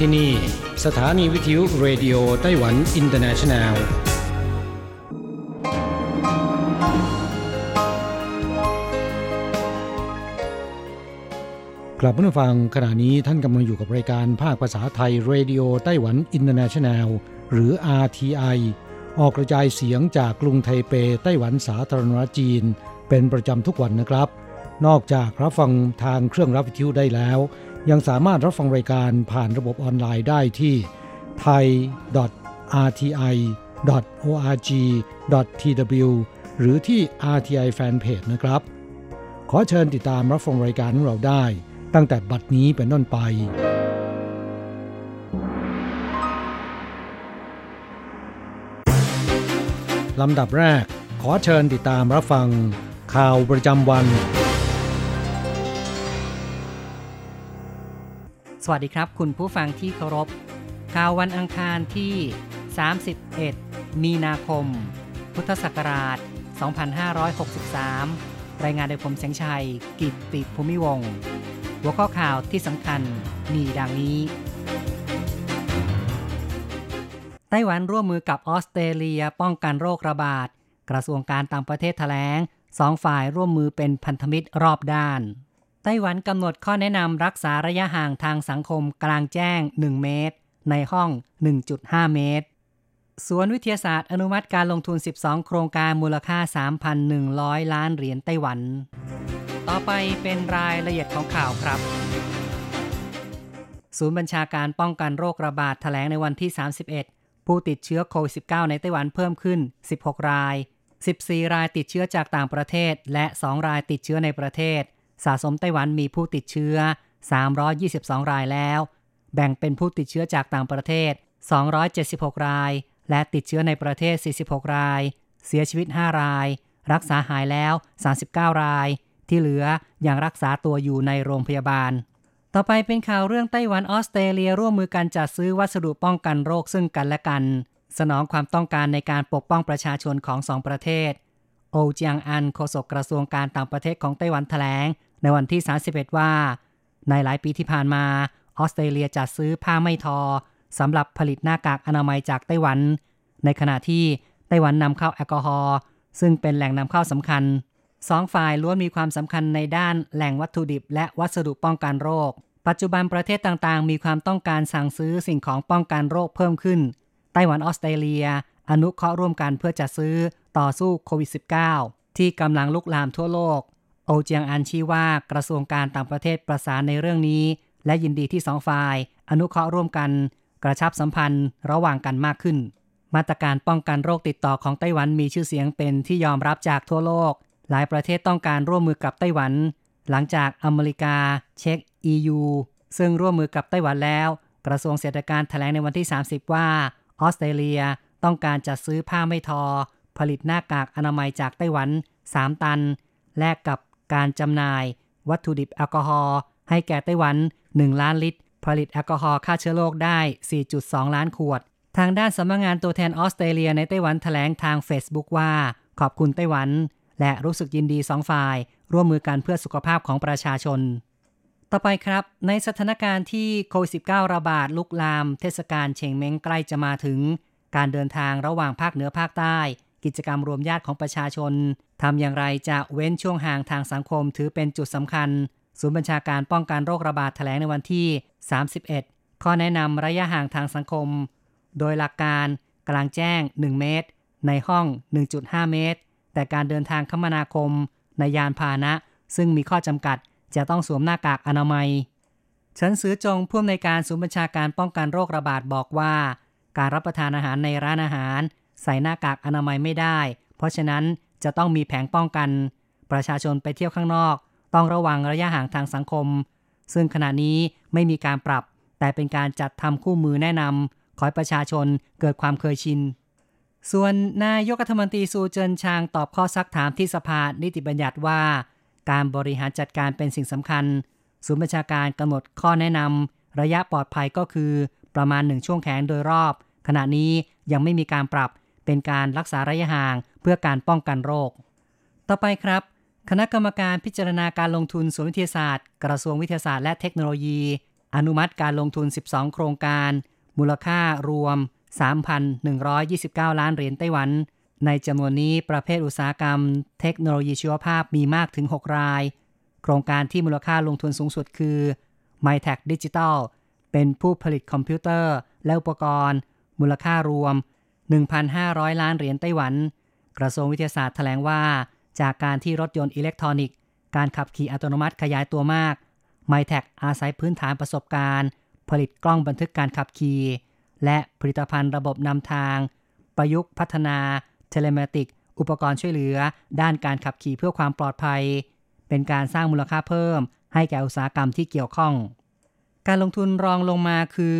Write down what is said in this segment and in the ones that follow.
ที่นี่ สถานีวิทยุ Radio Taiwan International กลับมาฟังขณะนี้ท่านกำลังอยู่กับรายการภาคภาษาไทย Radio Taiwan International หรือ RTI ออกกระจายเสียงจากกรุงไทเปไต้หวันสาธารณรัฐจีน เป็นประจำทุกวันนะครับ นอกจากรับฟังทางเครื่องรับวิทยุได้แล้ว ยังสามารถรับฟังรายการผ่านระบบออนไลน์ได้ที่ thai.rti.org.tw หรือที่ RTI Fanpage นะครับ ขอเชิญติดตามรับฟังรายการของเราได้ ตั้งแต่บัดนี้เป็นต้นไป ลำดับแรก ขอเชิญติดตามรับฟังข่าวประจำวัน สวัสดีครับ คุณผู้ฟังที่เคารพ ข่าววันอังคารที่ 31 มีนาคม พุทธศักราช 2563 รายงานโดยผมแสงชัย กิตติภูมิวงศ์หัวข้อข่าวที่สำคัญมีดังนี้ ไต้หวันร่วมมือกับออสเตรเลียป้องกันโรคระบาด กระทรวงการต่างประเทศแถลงสองฝ่ายร่วมมือเป็นพันธมิตรรอบด้าน ไต้หวันกำหนดข้อแนะนำรักษาระยะห่างทางสังคมกลางแจ้ง 1 เมตร ในห้อง 1.5 เมตร สวนวิทยาศาสตร์อนุมัติการลงทุน 12 โครงการมูลค่า 3,100 ล้านเหรียญไต้หวัน ต่อไปเป็นรายละเอียดของข่าวครับ ศูนย์บัญชาการป้องกันโรคระบาดแถลงในวันที่ 31 ผู้ติดเชื้อโควิด -19 ในไต้หวันเพิ่มขึ้น 16 ราย 14 รายติดเชื้อจากต่างประเทศ และ 2 รายติดเชื้อในประเทศ สะสมไต้หวันมีผู้ติดเชื้อ 322 รายแล้ว แบ่งเป็นผู้ติดเชื้อจากต่างประเทศ 276 ราย และติดเชื้อในประเทศ 46 ราย เสียชีวิต 5 ราย รักษาหายแล้ว 39 ราย ที่เหลือยังรักษาตัวอยู่ในโรงพยาบาล ต่อไปเป็นข่าวเรื่องไต้หวันออสเตรเลียร่วมมือกันจัดซื้อวัสดุป้องกันโรคซึ่งกันและกัน สนองความต้องการในการปกป้องประชาชนของสองประเทศโอเจียงอันโฆษกกระทรวงการต่างประเทศของไต้หวันแถลง ในวันที่ 31 ว่า ในหลายปีที่ผ่านมาออสเตรเลียจัดซื้อผ้าไม่ทอสำหรับผลิตหน้ากากอนามัยจากไต้หวัน ในขณะที่ไต้หวันนำเข้าแอลกอฮอล์ซึ่งเป็นแหล่งนำเข้าสำคัญสองฝ่ายล้วนมีความสำคัญในด้านแหล่งวัตถุดิบ และวัสดุป้องกันโรค ปัจจุบันประเทศต่างๆ มีความต้องการสั่งซื้อสิ่งของป้องกันโรคเพิ่มขึ้น ไต้หวันออสเตรเลีย อนุเคราะห์ร่วมกันเพื่อจัดซื้อต่อสู้โควิด -19 ที่กำลังลุกลามทั่วโลก โอเจียงอันชี้ว่ากระทรวงการต่างประเทศประสานในเรื่องนี้ และยินดีที่สองฝ่าย อนุเคราะห์ร่วมกัน กระชับสัมพันธ์ระหว่างกันมากขึ้น มาตรการป้องกันโรคติดต่อของไต้หวันมีชื่อเสียงเป็นที่ยอมรับจากทั่วโลก หลายประเทศต้องการร่วมมือกับไต้หวัน หลังจากอเมริกา เช็ก EU ซึ่งร่วมมือกับไต้หวันแล้ว กระทรวงเศรษฐการแถลงในวันที่ 30 ว่า ออสเตรเลียต้องการจัดซื้อผ้าไม่ทอ ผลิตหน้ากากอนามัยจากไต้หวัน 3 ตัน แลกกับ การจำหน่าย วัตถุดิบแอลกอฮอล์ให้แก่ไต้หวัน 1 ล้านลิตร ผลิตแอลกอฮอล์ฆ่าเชื้อโรคได้ 4.2 ล้านขวด ทางด้านสำนักงงานตัวแทนออสเตรเลียในไต้หวันแถลงทาง Facebook ว่า ขอบคุณไต้หวัน และรู้สึกยินดีสองฝ่าย ร่วมมือกันเพื่อสุขภาพของประชาชน ต่อไปครับ ในสถานการณ์ที่โควิด -19 ระบาดลุกลาม เทศกาลเชงเม้งใกล้จะมาถึง การเดินทางระหว่างภาคเหนือภาคใต้ กิจกรรมรวมญาติของประชาชนทำอย่างไรจะเว้นช่วงห่างทางสังคมถือเป็นจุดสำคัญ ศูนย์บัญชาการป้องกันโรคระบาดแถลงในวันที่ 31 ข้อแนะนำระยะห่างทางสังคม โดยหลักการกลางแจ้ง 1 เมตร ในห้อง 1.5 เมตร แต่การเดินทางคมนาคม ในยานพาหนะ ซึ่งมีข้อจำกัดจะต้องสวมหน้ากากอนามัยฉันซื้อจงผู้อำนวยการศูนย์บัญชาการป้องกันโรคระบาดบอกว่า การรับประทานอาหารในร้านอาหาร ใส่หน้ากากอนามัยไม่ได้ เพราะฉะนั้นจะต้องมีแผงป้องกัน ประชาชนไปเที่ยวข้างนอก ต้องระวังระยะห่างทางสังคม ซึ่งขณะนี้ไม่มีการปรับ แต่เป็นการจัดทำคู่มือแนะนำขอให้ประชาชนเกิดความเคยชิน ส่วนนายกรัฐมนตรีซูเจินชางตอบข้อซักถามที่สภานิติบัญญัติว่า การบริหารจัดการเป็นสิ่งสำคัญศูนย์บัญชาการกำหนดข้อแนะนำระยะปลอดภัยก็คือประมาณหนึ่งช่วงแขนโดยรอบ ขณะนี้ยังไม่มีการปรับ เป็นการรักษาระยะห่างเพื่อการป้องกันโรค ต่อไปครับ คณะกรรมการพิจารณาการลงทุนศูนวิทยาศาสตร์ กระทรวงวิทยาศาสตร์และเทคโนโลยี อนุมัติการลงทุน 12 โครงการ มูลค่ารวม 3,129 ล้านเหรียญไต้หวัน ในจำนวนนี้ประเภทอุตสาหกรรม เทคโนโลยีชีวภาพมีมากถึง 6 ราย โครงการที่มูลค่าลงทุนสูงสุดคือ m y t e c h Digital เป็นผู้ผลิตคอมพิวเตอร์และอุปกรณ์ มูลค่ารวม 1,500 ล้านเหรียญไต้หวัน กระทรวงวิทยาศาสตร์แถลงว่า จากการที่รถยนต์อิเล็กทรอนิกส์ การขับขี่อัตโนมัติขยายตัวมาก m y t e c อาศัยพื้นฐานประสบการณ์ ผลิตกล้องบันทึกการขับขี่ และผลิตภัณฑ์ระบบนำทาง ประยุกต์พัฒนา telematic อุปกรณ์ช่วยเหลือ ด้านการขับขี่เพื่อความปลอดภัย เป็นการสร้างมูลค่าเพิ่ม ให้แก่อุตสาหกรรมที่เกี่ยวข้อง การลงทุนรองลงมาคือ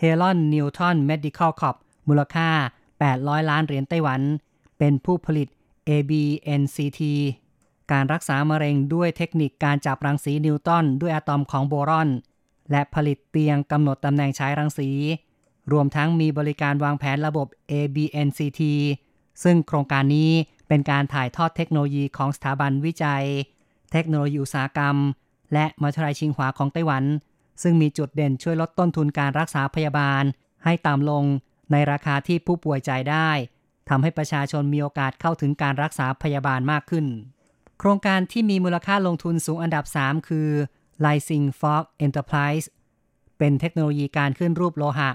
h e l o n Newton Medical Corp มูลค่า 800 ล้านเหรียญไต้หวัน เป็นผู้ผลิต ABNCT การรักษามะเร็งด้วยเทคนิคการจับรังสีนิวตันด้วยอะตอมของโบรอน และผลิตเตียงกำหนดตำแหน่งใช้รังสี รวมทั้งมีบริการวางแผนระบบ ABNCT ซึ่งโครงการนี้เป็นการถ่ายทอดเทคโนโลยีของสถาบันวิจัย เทคโนโลยีอุตสาหกรรม และมัธยาลัยชิงหวาของไต้หวัน ซึ่งมีจุดเด่นช่วยลดต้นทุนการรักษาพยาบาล ให้ต่ำลง ในราคาที่ผู้ป่วยจ่ายได้ทำให้ประชาชนมีโอกาสเข้าถึงการรักษาพยาบาลมากขึ้น โครงการที่มีมูลค่าลงทุนสูงอันดับ 3 คือ l i s i n g Fog Enterprise เป็นเทคโนโลยีการขึ้นรูปโลหะ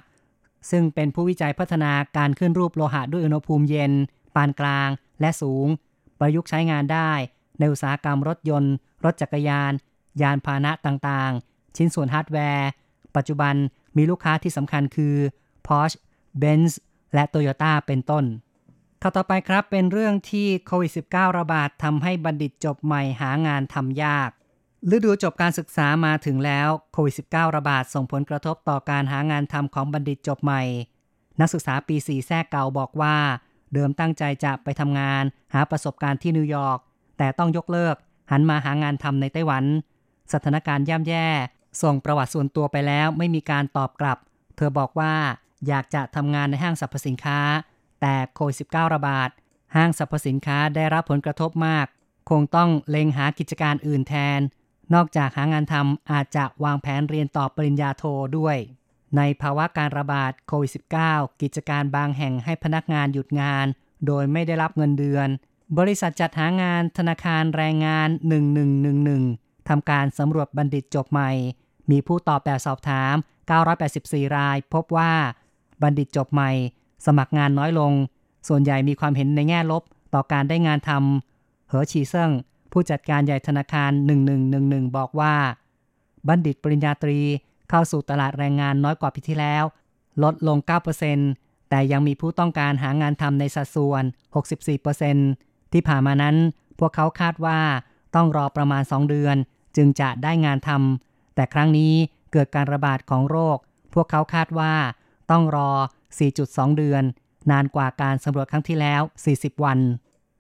ซึ่งเป็นผู้วิจัยพัฒนาการขึ้นรูปโลหะด้วยอุณหภูมิเย็น ปานกลาง และสูง ประยุกต์ใช้งานได้ ในอุตสาหกรรมรถยนต์ รถจักรยาน ยานพาหนะต่างๆ ชิ้นส่วนฮาร์ดแวร์ ปัจจุบันมีลูกค้าที่สำคัญคือ Porsche Benz และ Toyota เป็นต้นข่าวต่อไปครับเป็นเรื่องที่โควิด -19 ระบาดทำให้บัณฑิตจบใหม่หางานทำยาก ฤดูจบการศึกษามาถึงแล้วโควิด -19 ระบาดส่งผลกระทบต่อการหางานทำของบัณฑิตจบใหม่ นักศึกษาปี4แท้เก่าบอกว่า เดิมตั้งใจจะไปทำงาน หาประสบการณ์ที่นิวยอร์กแต่ต้องยกเลิก หันมาหางานทำในไต้หวัน สถานการณ์ย่ำแย่ ส่งประวัติส่วนตัวไปแล้วไม่มีการตอบกลับ เธอบอกว่า อยากจะทำงานในห้างสรรพสินค้า แต่โควิด -19 ระบาด ห้างสรรพสินค้าได้รับผลกระทบมาก คงต้องเล็งหากิจการอื่นแทน นอกจากหางานทำอาจจะวางแผนเรียนต่อปริญญาโทด้วย ในภาวะการระบาดโควิด -19 กิจการบางแห่งให้พนักงานหยุดงาน โดยไม่ได้รับเงินเดือน บริษัทจัดหางานธนาคารแรงงาน 1111ทำการสำรวจบัณฑิตจบใหม่ มีผู้ตอบแบบสอบถาม 984 ราย พบว่า บัณฑิตจบใหม่ สมัครงานน้อยลง ส่วนใหญ่มีความเห็นในแง่ลบต่อการได้งานทำเหอชีเซิงผู้จัดการใหญ่ธนาคาร 1111 บอกว่า บัณฑิตปริญญาตรีเข้าสู่ตลาดแรงงานน้อยกว่าปีที่แล้ว ลดลง 9%แต่ยังมีผู้ต้องการหางานทำในสัดส่วน 64%ที่ผ่านมานั้น พวกเขาคาดว่าต้องรอประมาณ 2 เดือน จึงจะได้งานทำแต่ครั้งนี้เกิดการระบาดของโรค พวกเขาคาดว่า ต้องรอ 4.2 เดือน นานกว่าการสำรวจครั้งที่แล้ว 40 วัน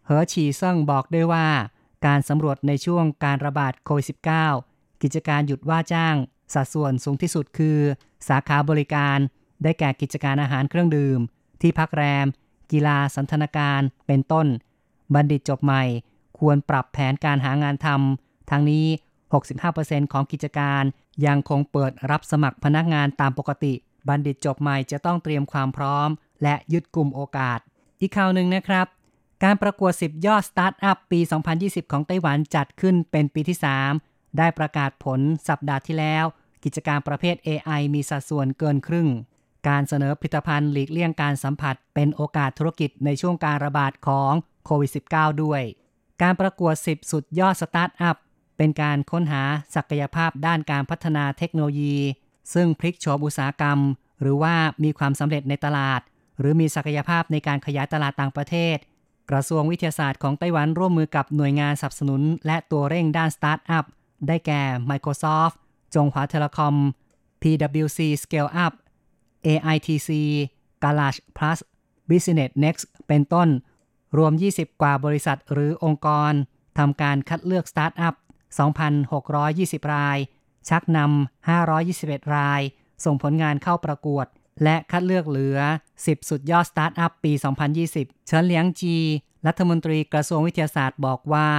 เหอฉีเซิงบอกด้วยว่า การสำรวจในช่วงการระบาดโควิด -19 กิจการหยุดว่าจ้าง สัดส่วนสูงที่สุดคือ สาขาบริการ ได้แก่กิจการอาหารเครื่องดื่ม ที่พักแรม กีฬาสันทนาการ เป็นต้น บัณฑิตจบใหม่ ควรปรับแผนการหางานทำทั้งนี้ 65%ของกิจการยังคงเปิดรับสมัครพนักงานตามปกติ บัณฑิตจบใหม่จะต้องเตรียมความพร้อม และยึดกลุ่มโอกาส อีกข่าวหนึ่งนะครับ การประกวด 10 ยอดสตาร์ทอัพปี 2020 ของไต้หวันจัดขึ้นเป็นปีที่ 3 ได้ประกาศผลสัปดาห์ที่แล้ว กิจการประเภท AI มีสัดส่วนเกินครึ่ง การเสนอผลิตภัณฑ์หลีกเลี่ยงการสัมผัส เป็นโอกาสธุรกิจในช่วงการระบาดของโควิด -19 ด้วย การประกวด 10 สุดยอดสตาร์ทอัพเป็นการค้นหาศักยภาพด้านการพัฒนาเทคโนโลยี ซึ่งพลิกโฉมอุตสาหกรรม หรือว่ามีความสำเร็จในตลาด หรือมีศักยภาพในการขยายตลาดต่างประเทศ กระทรวงวิทยาศาสตร์ของไต้หวันร่วมมือกับหน่วยงานสนับสนุน และตัวเร่งด้านสตาร์ทอัพได้แก่ Microsoft จงหวาเทเลคอม PwC Scale Up AITC Garage Plus Business Next เป็นต้น รวม 20 กว่าบริษัทหรือองค์กรทำการคัดเลือกสตาร์ทอัพ 2,620 ราย ชักนำ 521 ราย ส่งผลงานเข้าประกวด และคัดเลือกเหลือ 10 สุดยอดสตาร์ทอัพปี 2020 เฉินเหลียงจี รัฐมนตรีกระทรวงวิทยาศาสตร์บอกว่า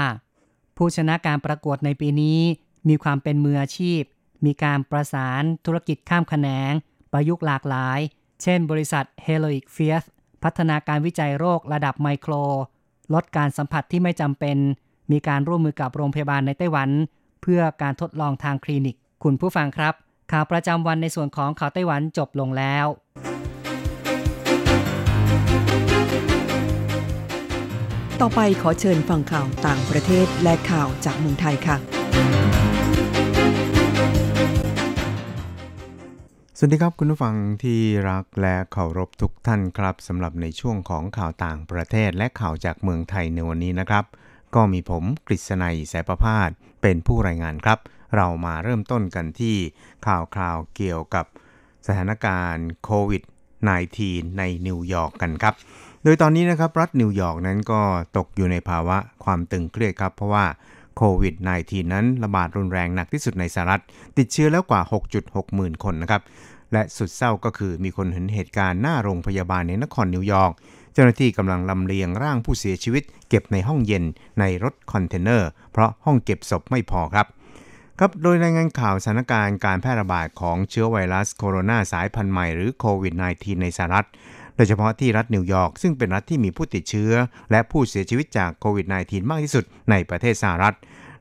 ผู้ชนะการประกวดในปีนี้ มีความเป็นมืออาชีพ มีการประสานธุรกิจข้ามแขนง ประยุกต์หลากหลาย เช่น บริษัท Heroic f i e r พัฒนาการวิจัยโรคระดับไมโคร ลดการสัมผัสที่ไม่จำเป็น มีการร่วมมือกับโรงพยาบาลในไต้หวัน เพื่อการทดลองทางคลินิก คุณผู้ฟังครับ ข่าวประจำวันในส่วนของข่าวไต้หวันจบลงแล้ว ต่อไปขอเชิญฟังข่าวต่างประเทศและข่าวจากเมืองไทยค่ะ สวัสดีครับคุณผู้ฟังที่รักและเคารพทุกท่านครับสำหรับในช่วงของข่าวต่างประเทศและข่าวจากเมืองไทยในวันนี้นะครับก็มีผมกฤษณัยสายประพาส เป็นผู้รายงานครับ เรามาเริ่มต้นกันที่ข่าวคราวเกี่ยวกับสถานการณ์โควิด -19 ในนิวยอร์กกันครับ โดยตอนนี้นะครับรัฐนิวยอร์กนั้นก็ตกอยู่ในภาวะความตึงเครียดครับ เพราะว่าโควิด -19 นั้นระบาดรุนแรงหนักที่สุดในสหรัฐ ติดเชื้อแล้วกว่า 6.6 หมื่นคนนะครับ และสุดเศร้าก็คือมีคนเห็นเหตุการณ์หน้าโรงพยาบาลในนครนิวยอร์ก เจ้าหน้าที่กำลังลำเลียงร่างผู้เสียชีวิต เก็บในห้องเย็นในรถคอนเทนเนอร์ เพราะห้องเก็บศพไม่พอครับครับ โดยรายงานข่าวสถานการณ์การแพร่ระบาดของเชื้อไวรัสโคโรนาสายพันธุ์ใหม่หรือโควิด -19 ในสหรัฐ โดยเฉพาะที่รัฐนิวยอร์กซึ่งเป็นรัฐที่มีผู้ติดเชื้อ และผู้เสียชีวิตจากโควิด -19 มากที่สุดในประเทศสหรัฐ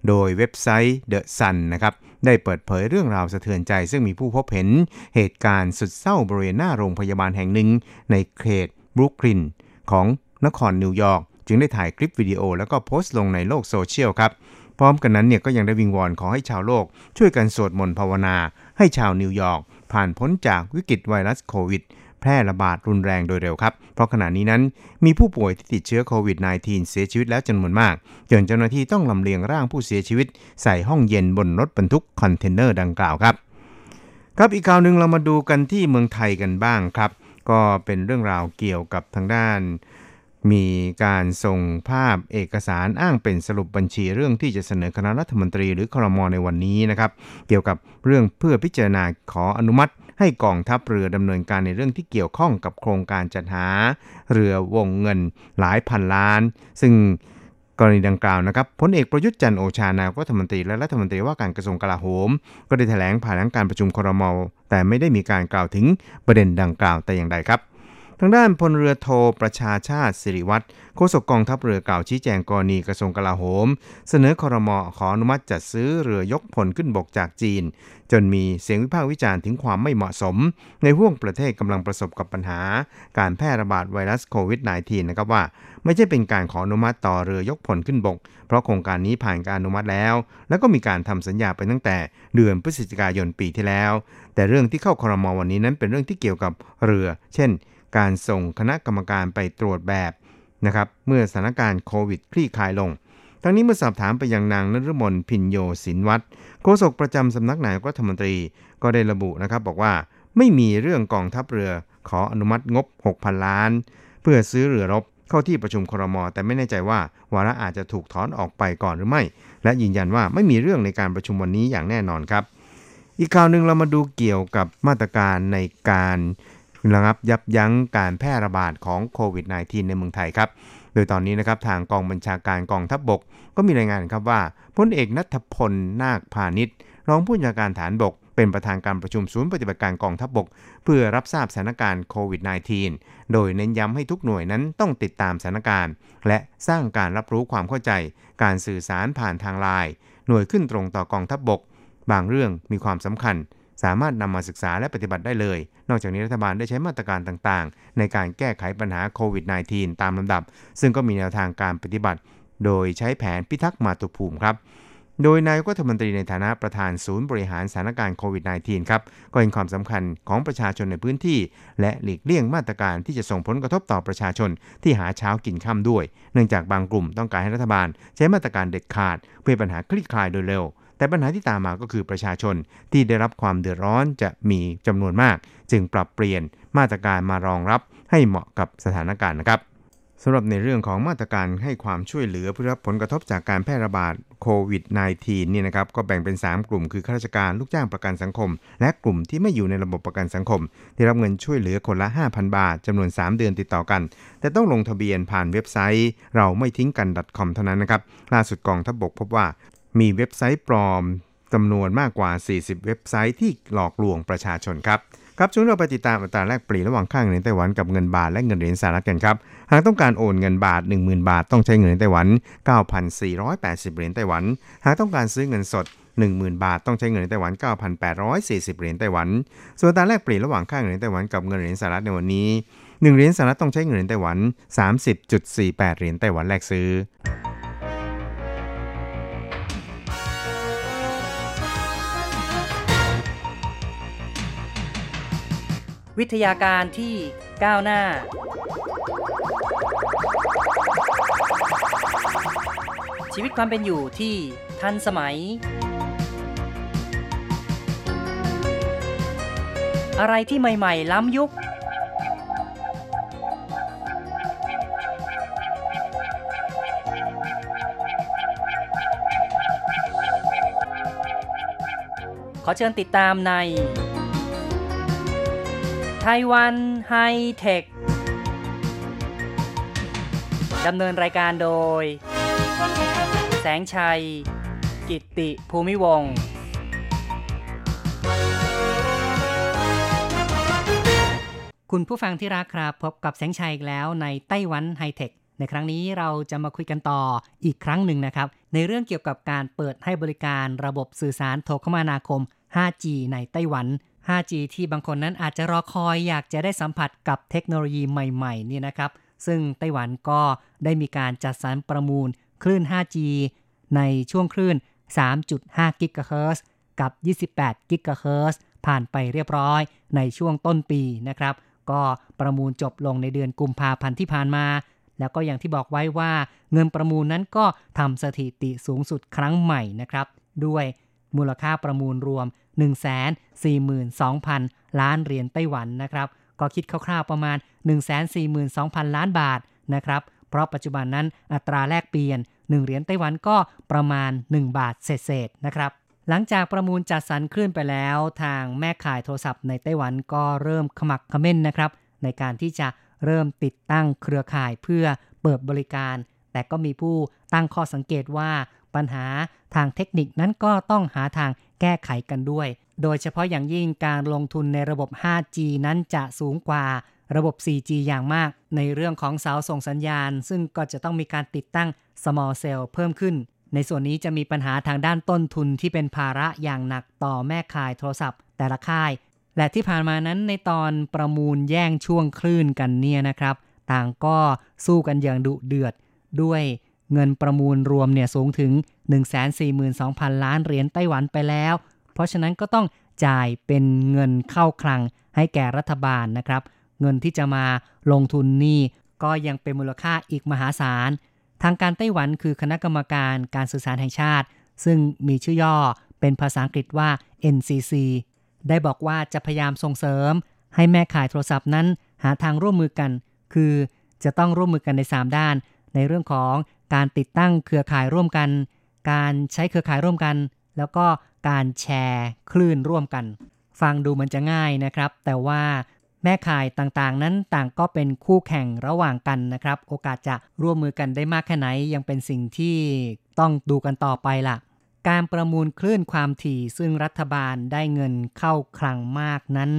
โดยเว็บไซต์ The Sun นะครับได้เปิดเผยเรื่องราวสะเทือนใจ ซึ่งมีผู้พบเห็นเหตุการณ์สุดเศร้าบริเวณหน้าโรงพยาบาลแห่งหนึ่งในเขตบรุกลิน ของนครนิวยอร์กจึงได้ถ่ายคลิปวิดีโอแล้วก็โพสต์ลงในโลกโซเชียลครับ พร้อมกันนั้นเนี่ยก็ยังได้วิงวอนขอให้ชาวโลก ช่วยกันสวดมนต์ภาวนา ให้ชาวนิวยอร์กผ่านพ้นจากวิกฤตไวรัสโควิด แพร่ระบาดรุนแรงโดยเร็วครับ เพราะขณะนี้นั้นมีผู้ป่วยที่ติดเชื้อโควิด -19 เสียชีวิตแล้วจำนวนมากจนเจ้าหน้าที่ต้องลำเลียงร่างผู้เสียชีวิต ใส่ห้องเย็นบนรถบรรทุกคอนเทนเนอร์ดังกล่าวครับครับอีกข่าวหนึ่งเรามาดูกันที่เมืองไทยกันบ้างครับ ก็เป็นเรื่องราวเกี่ยวกับทางด้าน มีการส่งภาพเอกสารอ้างเป็นสรุปบัญชีเรื่องที่จะเสนอคณะรัฐมนตรีหรือครมในวันนี้นะครับ เกี่ยวกับเรื่องเพื่อพิจารณาขออนุมัติให้กองทัพเรือดำเนินการในเรื่องที่เกี่ยวข้องกับโครงการจัดหา เรือวงเงินหลายพันล้าน ซึ่ง กรณีดังกล่าวนะครับพลเอกประยุทธ์จันโอชานายกรัฐมนตรีและรัฐมนตรีว่าการกระทรวงกลาโหม ก็ได้แถลงผ่านทางการประชุมครมแต่ไม่ได้มีการกล่าวถึงประเด็นดังกล่าวแต่อย่างใดครับ ทางด้านพลเรือโทประชาชาติสิริวัตรโฆษกกองทัพเรือเก่าชี้แจงกรณีกระทรวงกลาโหม เสนอคอรมอขออนุมัติจัดซื้อเรือยกพลขึ้นบกจากจีน จนมีเสียงวิพากษ์วิจารณ์ถึงความไม่เหมาะสม ในห่วงประเทศกำลังประสบกับปัญหา การแพร่ระบาดไวรัสโควิด -19 นะครับว่า ไม่ใช่เป็นการขออนุมัติต่อเรือยกพลขึ้นบก เพราะโครงการนี้ผ่านการอนุมัติแล้ว แล้วก็มีการทำสัญญาไปตั้งแต่เดือนพฤศจิกายนปีที่แล้ว แต่เรื่องที่เข้าคอรมอวันนี้นั้นเป็นเรื่องที่เกี่ยวกับเรือ เช่น การส่งคณะกรรมการไปตรวจแบบนะครับเมื่อสถานการณ์โควิดคลี่คลายลงทั้งนี้เมื่อสอบถามไปยังนางนฤมลพินโยศินวัตรโฆษกประจำสำนักนายกรัฐมนตรีก็ได้ระบุนะครับบอกว่าไม่มีเรื่องกองทัพเรือขออนุมัติงบ 6,000 ล้าน เพื่อซื้อเรือรบเข้าที่ประชุมครม แต่ไม่แน่ใจว่า วาระอาจจะถูกถอนออกไปก่อนหรือไม่ และยืนยันว่าไม่มีเรื่องในการประชุมวันนี้อย่างแน่นอนครับ อีกข่าวหนึ่งเรามาดูเกี่ยวกับมาตรการในการ ระงับยับยั้งการแพร่ระบาดของโควิด -19 ในเมืองไทยครับ โดยตอนนี้นะครับทางกองบัญชาการกองทัพบบก ก็มีรายงานครับว่าพลเอกนัทพลนาคพาณิชย์รองผู้บัญชาการฐานบกเป็นประธานการประชุมศูนย์ปฏิบัติการกองทัพบบก เพื่อรับทราบสถานการณ์โควิด -19 โดยเน้นย้ำให้ทุกหน่วยนั้นต้องติดตามสถานการณ์ และสร้างการรับรู้ความเข้าใจ การสื่อสารผ่านทางไลน์หน่วยขึ้นตรงต่อกองทัพบบก บางเรื่องมีความสำคัญ สามารถนำมาศึกษาและปฏิบัติได้เลย นอกจากนี้รัฐบาลได้ใช้มาตรการต่างๆ ในการแก้ไขปัญหาโควิด -19 ตามลำดับ ซึ่งก็มีแนวทางการปฏิบัติ โดยใช้แผนพิทักษ์มาตุภูมิครับโดยนายกรัฐมนตรีในฐานะประธานศูนย์บริหารสถานการณ์โควิด -19 ครับ ก็เห็นความสำคัญของประชาชนในพื้นที่ และหลีกเลี่ยงมาตรการที่จะส่งผลกระทบต่อประชาชนที่หาเช้ากินค่ำด้วย เนื่องจากบางกลุ่มต้องการให้รัฐบาล ใช้มาตรการเด็ดขาด เพื่อปัญหาคลี่คลายโดยเร็ว แต่ปัญหาที่ตามมาก็คือประชาชนที่ได้รับความเดือดร้อนจะมีจำนวนมาก จึงปรับเปลี่ยนมาตรการมารองรับให้เหมาะกับสถานการณ์นะครับสำหรับในเรื่องของมาตรการให้ความช่วยเหลือเพื่อรับผลกระทบจากการแพร่ระบาดโควิด -19 นี่นะครับก็แบ่งเป็น 3 กลุ่มคือข้าราชการลูกจ้างประกันสังคม และกลุ่มที่ไม่อยู่ในระบบประกันสังคมที่รับเงินช่วยเหลือคนละ 5,000 บาทจำนวน 3 เดือนติดต่อกัน แต่ต้องลงทะเบียนผ่านเว็บไซต์ เราไม่ทิ้งกัน .com เท่านั้นนะครับล่าสุดกองทัพบกพบว่า มีเว็บไซต์ปลอมจำนวนมากกว่า 40 เว็บไซต์ที่หลอกลวงประชาชนครับครับช่วงเราไปติดตามอัตราแลกเปลี่ยนระหว่างค่าเงินไต้หวันกับเงินบาทและเงินเหรียญสหรัฐกันครับ หากต้องการโอนเงินบาท 10,000 บาทต้องใช้เงินไต้หวัน 9,480 เหรียญไต้หวัน หากต้องการซื้อเงินสด 10,000 บาทต้องใช้เงินไต้หวัน 9,840 เหรียญไต้หวัน ส่วนอัตราแลกเปลี่ยนระหว่างค่าเงินไต้หวันกับเงินเหรียญสหรัฐในวันนี้ 1 เหรียญสหรัฐต้องใช้เงินไต้หวัน 30.48 เหรียญไต้หวันแลกซื้อ วิทยาการที่ก้าวหน้า ชีวิตความเป็นอยู่ที่ทันสมัย อะไรที่ใหม่ ๆ ล้ำยุค ขอเชิญติดตามใน ไต้หวันไฮเทค ดำเนินรายการโดย แสงชัย กิตติภูมิวงคุณผู้ฟังที่รักครับ พบกับแสงชัยอีกแล้วในไต้หวันไฮเทค ในครั้งนี้เราจะมาคุยกันต่ออีกครั้งหนึ่งนะครับ ในเรื่องเกี่ยวกับการเปิดให้บริการระบบสื่อสารโทรคมนาคม 5G ในไต้หวัน 5G ที่บางคนนั้นอาจจะรอคอยอยากจะได้สัมผัสกับเทคโนโลยีใหม่ๆนี่นะครับ ซึ่งไต้หวันก็ได้มีการจัดสรรประมูลคลื่น 5G ในช่วงคลื่น 3.5 กิกะเฮิรตซ์กับ 28 กิกะเฮิรตซ์ผ่านไปเรียบร้อยในช่วงต้นปีนะครับ ก็ประมูลจบลงในเดือนกุมภาพันธ์ที่ผ่านมา แล้วก็อย่างที่บอกไว้ว่าเงินประมูลนั้นก็ทำสถิติสูงสุดครั้งใหม่นะครับ ด้วยมูลค่าประมูลรวม 142,000 ล้านเหรียญไต้หวันนะครับ ก็คิดคร่าวๆประมาณ 142,000 ล้านบาทนะครับ เพราะปัจจุบันนั้นอัตราแลกเปลี่ยน 1 เหรียญไต้หวันก็ประมาณ 1 บาทเศษๆนะครับหลังจากประมูลจัดสรรคลื่นไปแล้ว ทางแม่ขายโทรศัพท์ในไต้หวันก็เริ่มขมักขม้นนะครับ ในการที่จะเริ่มติดตั้งเครือข่ายเพื่อเปิดบริการ แต่ก็มีผู้ตั้งข้อสังเกตว่า ปัญหาทางเทคนิคนั้นก็ต้องหาทางแก้ไขกันด้วย โดยเฉพาะอย่างยิ่งการลงทุนในระบบ 5G นั้นจะสูงกว่าระบบ 4G อย่างมาก ในเรื่องของเสาส่งสัญญาณ ซึ่งก็จะต้องมีการติดตั้ง small cell เพิ่มขึ้น ในส่วนนี้จะมีปัญหาทางด้านต้นทุนที่เป็นภาระอย่างหนักต่อแม่ขายโทรศัพท์ แต่ละค่าย และที่ผ่านมานั้นในตอนประมูลแย่งช่วงคลื่นกันเนี่ยนะครับ ต่างก็สู้กันอย่างดุเดือดด้วย เงินประมูลรวมเนี่ยสูงถึง 142,000 ล้านเหรียญไต้หวันไปแล้ว เพราะฉะนั้นก็ต้องจ่ายเป็นเงินเข้าคลังให้แก่รัฐบาลนะครับ เงินที่จะมาลงทุนนี่ก็ยังเป็นมูลค่าอีกมหาศาล ทางการไต้หวันคือคณะกรรมการการสื่อสารแห่งชาติ ซึ่งมีชื่อย่อเป็นภาษาอังกฤษว่า NCC ได้บอกว่าจะพยายามส่งเสริม ให้แม่ขายโทรศัพท์นั้นหาทางร่วมมือกัน คือจะต้องร่วมมือกันใน 3 ด้าน ในเรื่องของการติดตั้งเครือข่ายร่วมกัน การใช้เครือข่ายร่วมกัน แล้วก็การแชร์คลื่นร่วมกัน ฟังดูมันจะง่ายนะครับ แต่ว่าแม่ข่ายต่างๆ นั้นต่างก็เป็นคู่แข่งระหว่างกันนะครับ โอกาสจะร่วมมือกันได้มากแค่ไหน ยังเป็นสิ่งที่ต้องดูกันต่อไปล่ะ การประมูลคลื่นความถี่ซึ่งรัฐบาลได้เงินเข้าคลังมากนั้น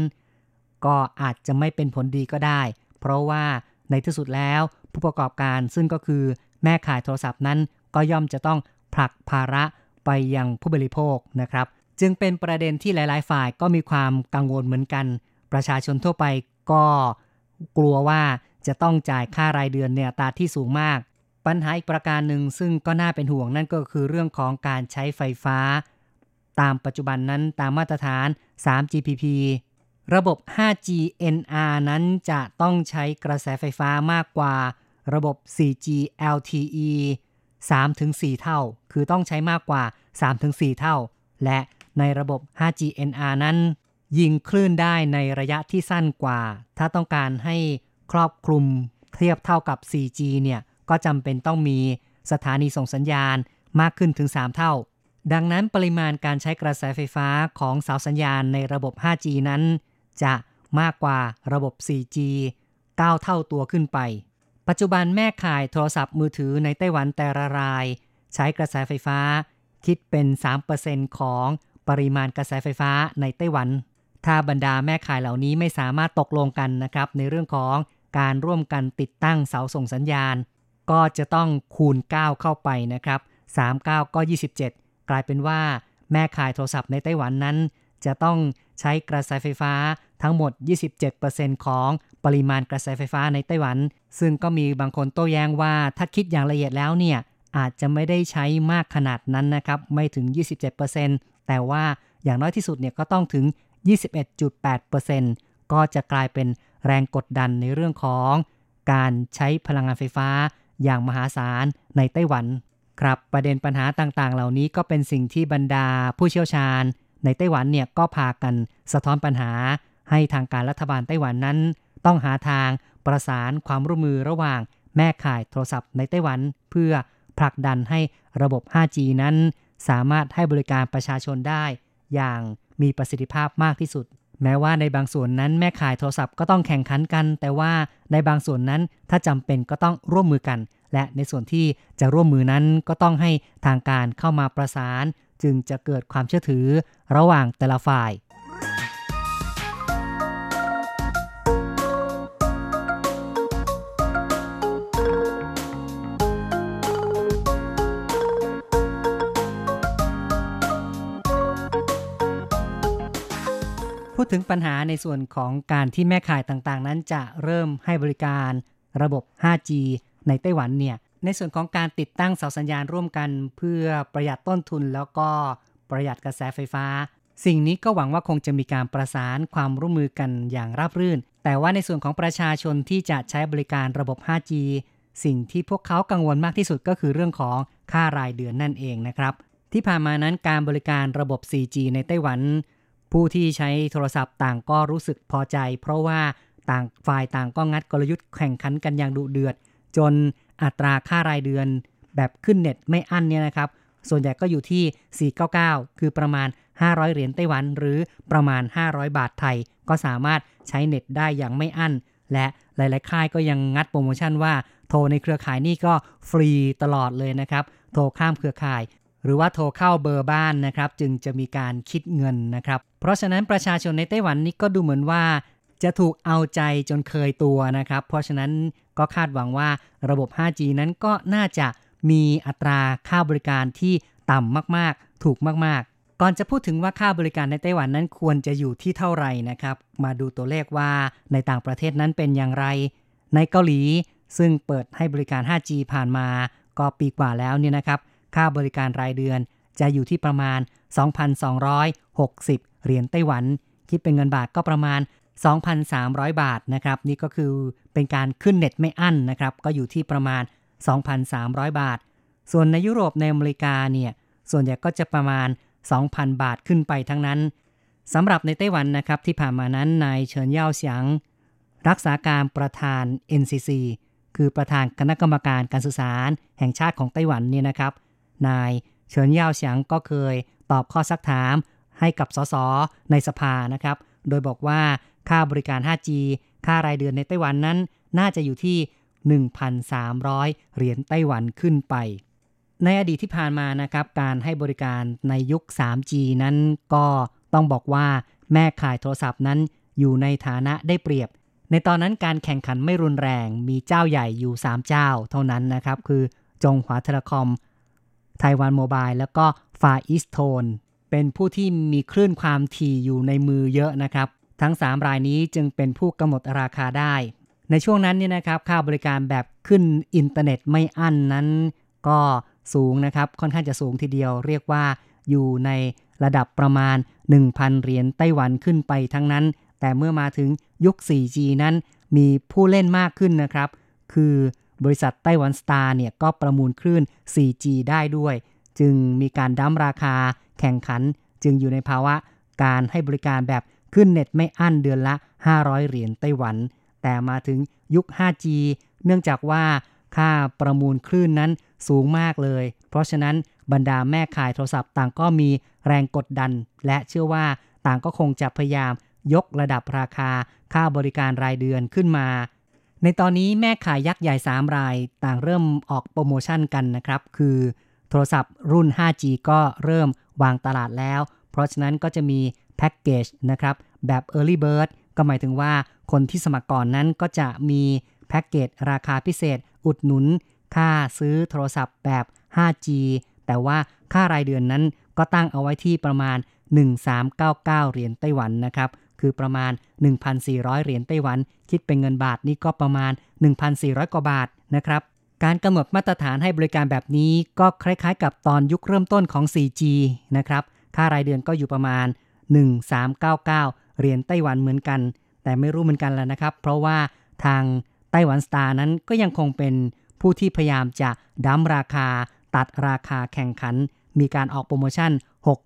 ก็อาจจะไม่เป็นผลดีก็ได้ เพราะว่าในที่สุดแล้วผู้ประกอบการซึ่งก็คือ แม่ขายโทรศัพท์นั้นก็ย่อมจะต้องผลักภาระไปยังผู้บริโภคนะครับ จึงเป็นประเด็นที่หลาย ๆ ฝ่ายก็มีความกังวลเหมือนกัน ประชาชนทั่วไปก็กลัวว่าจะต้องจ่ายค่ารายเดือนเนี่ยตาที่สูงมาก ปัญหาอีกประการหนึ่งซึ่งก็น่าเป็นห่วงนั่นก็คือเรื่องของการใช้ไฟฟ้า ตามปัจจุบันนั้นตามมาตรฐาน 3GPP ระบบ 5G NR นั้นจะต้องใช้กระแสไฟฟ้ามากกว่า ระบบ 4G LTE 3-4 เท่า คือต้องใช้มากกว่า 3-4 เท่า และในระบบ 5G NR นั้น ยิงคลื่นได้ในระยะที่สั้นกว่า ถ้าต้องการให้ครอบคลุมเทียบเท่ากับ 4G เนี่ย ก็จำเป็นต้องมีสถานีส่งสัญญาณมากขึ้นถึง 3 เท่า ดังนั้นปริมาณการใช้กระแสไฟฟ้าของเสาสัญญาณในระบบ 5G นั้น จะมากกว่าระบบ 4G 9 เท่าตัวขึ้นไป ปัจจุบันแม่ข่ายโทรศัพท์มือถือในไต้หวันแต่ละราย ใช้กระแสไฟฟ้า คิดเป็น 3%ของปริมาณกระแสไฟฟ้าในไต้หวัน ถ้าบรรดาแม่ข่ายเหล่านี้ไม่สามารถตกลงกันนะครับ ในเรื่องของการร่วมกันติดตั้งเสาส่งสัญญาณ ก็จะต้องคูณ 9 เข้าไปนะครับ 3 9 ก็ 27 กลายเป็นว่าแม่ข่ายโทรศัพท์ในไต้หวันนั้น จะต้องใช้กระแสไฟฟ้าทั้งหมด 27%ของ ปริมาณกระแสไฟฟ้าในไต้หวัน ซึ่งก็มีบางคนโต้แย้งว่าถ้าคิดอย่างละเอียดแล้วเนี่ยอาจจะไม่ได้ใช้มากขนาดนั้นนะครับ ไม่ถึง 27%แต่ว่าอย่างน้อยที่สุดเนี่ยก็ต้องถึง 21.8%ก็จะกลายเป็นแรงกดดันในเรื่องของการใช้พลังงานไฟฟ้าอย่างมหาศาลในไต้หวัน ครับประเด็นปัญหาต่างๆ เหล่านี้ก็เป็นสิ่งที่บรรดาผู้เชี่ยวชาญ ในไต้หวันเนี่ยก็พากันสะท้อนปัญหา ให้ทางการรัฐบาลไต้หวันนั้น ต้องหาทางประสานความร่วมมือระหว่างแม่ข่ายโทรศัพท์ในไต้หวัน เพื่อผลักดันให้ระบบ 5G นั้น สามารถให้บริการประชาชนได้ อย่างมีประสิทธิภาพมากที่สุด แม้ว่าในบางส่วนนั้นแม่ขายโทรศัพท์ก็ต้องแข่งขันกัน แต่ว่าในบางส่วนนั้นถ้าจำเป็นก็ต้องร่วมมือกัน และในส่วนที่จะร่วมมือนั้นก็ต้องให้ทางการเข้ามาประสาน จึงจะเกิดความเชื่อถือระหว่างแต่ละฝ่าย ดถึงปัญหาในส่วนของการที่แม่ข่ายต่างๆ นั้นจะเริ่มให้บริการระบบ 5G ในไต้หวันเนี่ยในส่วนของการติดตั้งเสาสัญญาณร่วมกัน เพื่อประหยัดต้นทุนแล้วก็ประหยัดกระแสไฟฟ้า สิ่งนี้ก็หวังว่าคงจะมีการประสานความร่วมมือกันอย่างราบรื่น แต่ว่าในส่วนของประชาชนที่จะใช้บริการระบบ 5G สิ่งที่พวกเขากังวลมากที่สุดก็คือเรื่องของค่ารายเดือนนั่นเองนะครับ ที่ผ่านมานั้นการบริการระบบ 4G ในไต้หวัน ผู้ที่ใช้โทรศัพท์ต่างก็รู้สึกพอใจ เพราะว่าต่างฝ่ายต่างก็งัดกลยุทธ์แข่งขันกันอย่างดุเดือด จนอัตราค่ารายเดือนแบบขึ้นเน็ตไม่อั้นเนี่ยนะครับ ส่วนใหญ่ก็อยู่ที่ 499 คือประมาณ 500 เหรียญไต้หวัน หรือประมาณ 500 บาทไทย ก็สามารถใช้เน็ตได้อย่างไม่อั้น และหลาย ๆ ค่ายก็ยังงัดโปรโมชั่นว่า โทรในเครือข่ายนี่ก็ฟรีตลอดเลยนะครับ โทรข้ามเครือข่าย หรือว่าโทรเข้าเบอร์บ้านนะครับ จึงจะมีการคิดเงินนะครับ เพราะฉะนั้นประชาชนในไต้หวันนี้ก็ดูเหมือนว่า จะถูกเอาใจจนเคยตัวนะครับ เพราะฉะนั้นก็คาดหวังว่าระบบ 5G นั้นก็น่าจะมีอัตราค่าบริการที่ต่ำมากๆ ถูกมากๆ ก่อนจะพูดถึงว่าค่าบริการในไต้หวันนั้นควรจะอยู่ที่เท่าไหร่นะครับ มาดูตัวเลขว่าในต่างประเทศนั้นเป็นอย่างไร ในเกาหลีซึ่งเปิดให้บริการ 5G ผ่านมา ก็ปีกว่าแล้วเนี่ยนะครับ ค่าบริการรายเดือนจะอยู่ที่ประมาณ 2,260 เหรียญไต้หวัน คิดเป็นเงินบาทก็ประมาณ 2,300 บาทนะครับ นี่ก็คือเป็นการขึ้นเน็ตไม่อั้นนะครับ ก็อยู่ที่ประมาณ 2,300 บาท ส่วนในยุโรปในอเมริกาเนี่ย ส่วนใหญ่ก็จะประมาณ 2,000 บาทขึ้นไปทั้งนั้นสำหรับในไต้หวันนะครับที่ผ่านมานั้นนายเฉินเย่าเสียง รักษาการประธาน NCC คือประธานคณะกรรมการการสื่อสารแห่งชาติของไต้หวันเนี่ยนะครับ นายเฉินเย่าเฉียงก็เคยตอบข้อซักถามให้กับสสในสภานะครับ โดยบอกว่าค่าบริการ 5G ค่ารายเดือนในไต้หวันนั้น น่าจะอยู่ที่ 1,300 เหรียญไต้หวันขึ้นไป ในอดีตที่ผ่านมานะครับ การให้บริการในยุค 3G นั้นก็ต้องบอกว่าแม่ขายโทรศัพท์นั้นอยู่ในฐานะได้เปรียบ ในตอนนั้นการแข่งขันไม่รุนแรง มีเจ้าใหญ่อยู่ 3 เจ้าเท่านั้นนะครับ คือจงหวาเทเลคอม ไต้หวันโมบายแล้วก็ Far EasTone เป็นผู้ที่มีคลื่นความถี่อยู่ในมือเยอะนะครับ ทั้ง 3 รายนี้จึงเป็นผู้กำหนดราคาได้ ในช่วงนั้นนี่นะครับค่าบริการแบบขึ้นอินเทอร์เน็ตไม่อั้นนั้น ก็สูงนะครับค่อนข้างจะสูงทีเดียวเรียกว่าอยู่ในระดับประมาณ 1,000 เหรียญไต้หวันขึ้นไปทั้งนั้น แต่เมื่อมาถึงยุค 4G นั้นมีผู้เล่นมากขึ้นนะครับ คือ บริษัทไต้หวันสตาร์เนี่ยก็ประมูลคลื่น 4G ได้ด้วย จึงมีการดั้มราคาแข่งขัน จึงอยู่ในภาวะการให้บริการแบบขึ้นเน็ตไม่อั้นเดือนละ 500 เหรียญไต้หวัน แต่มาถึงยุค 5G เนื่องจากว่าค่าประมูลคลื่นนั้นสูงมากเลย เพราะฉะนั้นบรรดาแม่ขายโทรศัพท์ต่างก็มีแรงกดดัน และเชื่อว่าต่างก็คงจะพยายามยกระดับราคาค่าบริการรายเดือนขึ้นมา ในตอนนี้แม่ขายยักษ์ใหญ่ 3 รายต่างเริ่มออกโปรโมชั่นกันนะครับ คือโททรศัพท์รุ่น 5G ก็เริ่มวางตลาดแล้ว เพราะฉะนั้นก็จะมีแพ็กเกจนะครับแบบ Early Bird ก็หมายถึงว่าคนที่สมัครก่อนนั้นก็จะมีแพ็กเกจราคาพิเศษ อุดหนุน ค่าซื้อโทรศัพท์แบบ 5G แต่ว่าค่ารายเดือนนั้นก็ตั้งเอาไว้ที่ประมาณ 1399 เหรียญไต้หวันนะครับ คือประมาณ 1,400 เหรียญไต้หวัน คิดเป็นเงินบาทนี่ก็ประมาณ 1,400 กว่าบาทนะครับ การกำหนดมาตรฐานให้บริการแบบนี้ก็คล้ายๆ กับตอนยุคเริ่มต้นของ 4G นะครับ ค่ารายเดือนก็อยู่ประมาณ 1399 เหรียญไต้หวันเหมือนกัน แต่ไม่รู้เหมือนกันแล้วนะครับ เพราะว่าทางไต้หวันสตาร์นั้นก็ยังคงเป็นผู้ที่พยายามจะดั้มราคา ตัดราคาแข่งขัน มีการออกโปรโมชั่น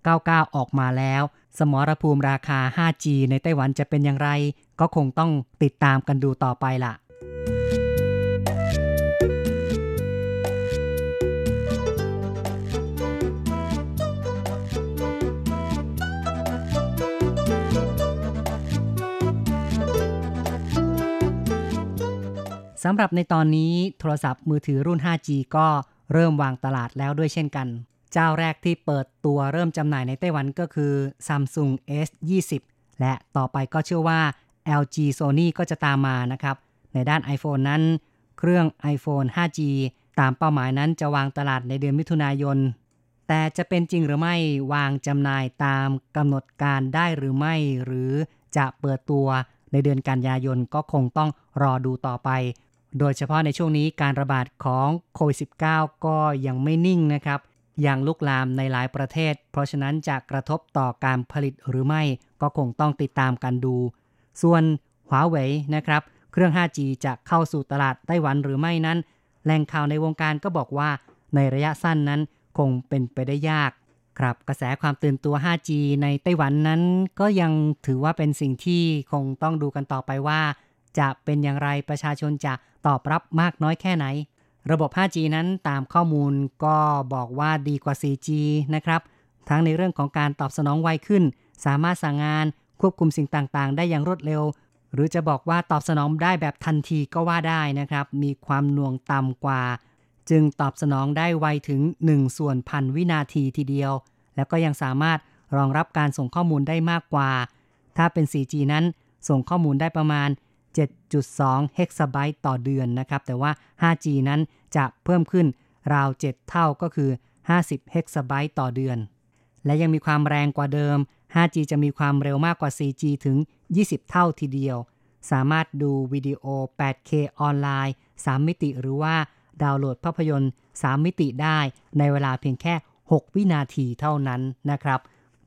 699 ออกมาแล้ว สมรภูมิราคา 5G ในไต้หวันจะเป็นอย่างไร ก็คงต้องติดตามกันดูต่อไปล่ะ สำหรับในตอนนี้โทรศัพท์มือถือรุ่น 5G ก็เริ่มวางตลาดแล้วด้วยเช่นกัน เจ้าแรกที่เปิดตัวเริ่มจำหน่ายในไต้หวันก็คือ Samsung S20 และต่อไปก็เชื่อว่า LG Sony ก็จะตามมานะครับ ในด้าน iPhone นั้น เครื่อง iPhone 5G ตามเป้าหมายนั้นจะวางตลาดในเดือนมิถุนายน แต่จะเป็นจริงหรือไม่วางจำหน่ายตามกำหนดการได้หรือไม่ หรือจะเปิดตัวในเดือนกันยายนก็คงต้องรอดูต่อไป โดยเฉพาะในช่วงนี้การระบาดของโควิด -19 ก็ยังไม่นิ่งนะครับ ยังลุกลามในหลายประเทศ เพราะฉะนั้นจะกระทบต่อการผลิตหรือไม่ก็คงต้องติดตามกันดู ส่วนหัวเว่ยนะครับ เครื่อง 5G จะเข้าสู่ตลาดไต้หวันหรือไม่นั้น แหล่งข่าวในวงการก็บอกว่าในระยะสั้นนั้นคงเป็นไปได้ยาก ครับกระแสความตื่นตัว 5G ในไต้หวันนั้น ก็ยังถือว่าเป็นสิ่งที่คงต้องดูกันต่อไปว่า จะเป็นอย่างไรประชาชนจะตอบรับมากน้อยแค่ไหน ระบบ 5G นั้นตามข้อมูลก็บอกว่าดีกว่า 4G นะครับ ทั้งในเรื่องของการตอบสนองไวขึ้น สามารถสั่งงานควบคุมสิ่งต่างๆ ได้อย่างรวดเร็ว หรือจะบอกว่าตอบสนองได้แบบทันทีก็ว่าได้นะครับ มีความหน่วงต่ำกว่า จึงตอบสนองได้ไวถึง 1 ส่วนพันวินาทีทีเดียว แล้วก็ยังสามารถรองรับการส่งข้อมูลได้มากกว่า ถ้าเป็น 4G นั้นส่งข้อมูลได้ประมาณ 7.2 เฮกซาไบต์ต่อเดือนนะครับ แต่ว่า 5G นั้น จะเพิ่มขึ้นราว 7 เท่าก็คือ 50 เฮกซาไบต์ต่อเดือน และยังมีความแรงกว่าเดิม 5G จะมีความเร็วมากกว่า 4G ถึง 20 เท่าทีเดียว สามารถดูวิดีโอ 8K ออนไลน์ 3 มิติหรือว่าดาวน์โหลดภาพยนตร์ 3 มิติได้ในเวลาเพียงแค่ 6 วินาทีเท่านั้นนะครับ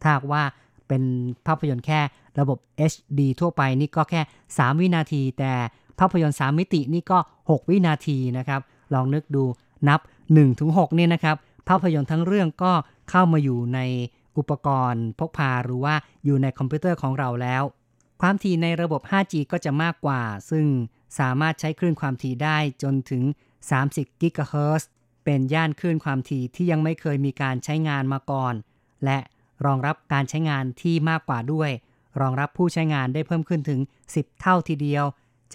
ถ้าว่าเป็นภาพยนตร์แค่ระบบ HD ทั่วไปนี่ก็แค่ 3 วินาที แต่ภาพยนตร์ 3 มิตินี่ก็ 6 วินาทีนะครับ ลองนึกดูนับ1-6เนี่ยนะครับ ภาพยนตร์ทั้งเรื่องก็เข้ามาอยู่ในอุปกรณ์พกพาหรือว่าอยู่ในคอมพิวเตอร์ของเราแล้ว ความถี่ในระบบ 5G ก็จะมากกว่า ซึ่งสามารถใช้คลื่นความถี่ได้จนถึง 30 กิกะเฮิรตซ์เป็นย่านคลื่นความถี่ที่ยังไม่เคยมีการใช้งานมาก่อน และรองรับการใช้งานที่มากกว่าด้วย รองรับผู้ใช้งานได้เพิ่มขึ้นถึง 10 เท่าทีเดียว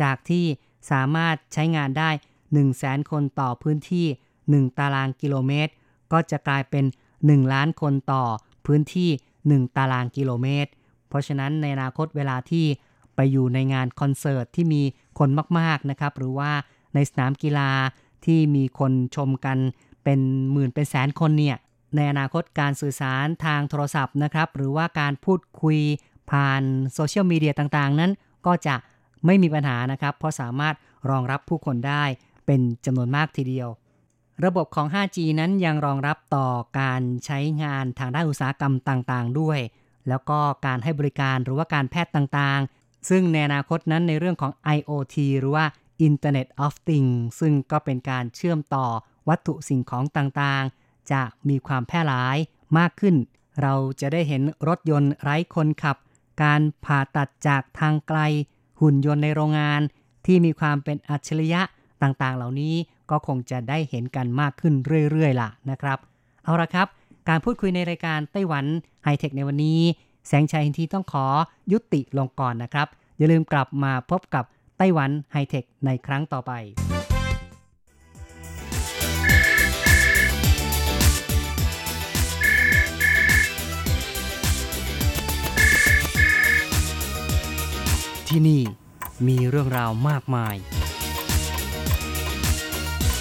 จากที่สามารถใช้งานได้ 100,000 คนต่อพื้นที่ 1 ตารางกิโลเมตร ก็จะกลายเป็น 1 ล้านคนต่อพื้นที่ 1 ตารางกิโลเมตร เพราะฉะนั้นในอนาคตเวลาที่ไปอยู่ในงานคอนเสิร์ตที่มีคนมากๆนะครับ หรือว่าในสนามกีฬาที่มีคนชมกันเป็นหมื่นเป็นแสนคนเนี่ยในอนาคตการสื่อสารทางโทรศัพท์นะครับ หรือว่าการพูดคุยผ่านโซเชียลมีเดียต่างๆ นั้นก็จะไม่มีปัญหานะครับ เพราะสามารถรองรับผู้คนได้ เป็นจำนวนมากทีเดียว ระบบของ 5G นั้นยังรองรับต่อการใช้งานทางด้านอุตสาหกรรมต่างๆ ด้วย แล้วก็การให้บริการหรือว่าการแพทย์ต่างๆ ซึ่งในอนาคตนั้นในเรื่องของ IoT หรือว่า Internet of Things ซึ่งก็เป็นการเชื่อมต่อวัตถุสิ่งของต่างๆ จะมีความแพร่หลายมากขึ้น เราจะได้เห็นรถยนต์ไร้คนขับ การผ่าตัดจากทางไกล หุ่นยนต์ในโรงงาน ที่มีความเป็นอัจฉริยะ ต่างๆ เหล่านี้ก็คงจะได้เห็นกันมากขึ้นเรื่อยๆล่ะนะครับ เอาละครับ การพูดคุยในรายการไต้หวันไฮเทคในวันนี้ แสงชัยอินทีต้องขอยุติลงก่อนนะครับ อย่าลืมกลับมาพบกับไต้หวันไฮเทคในครั้งต่อไปที่นี่มีเรื่องราวมากมาย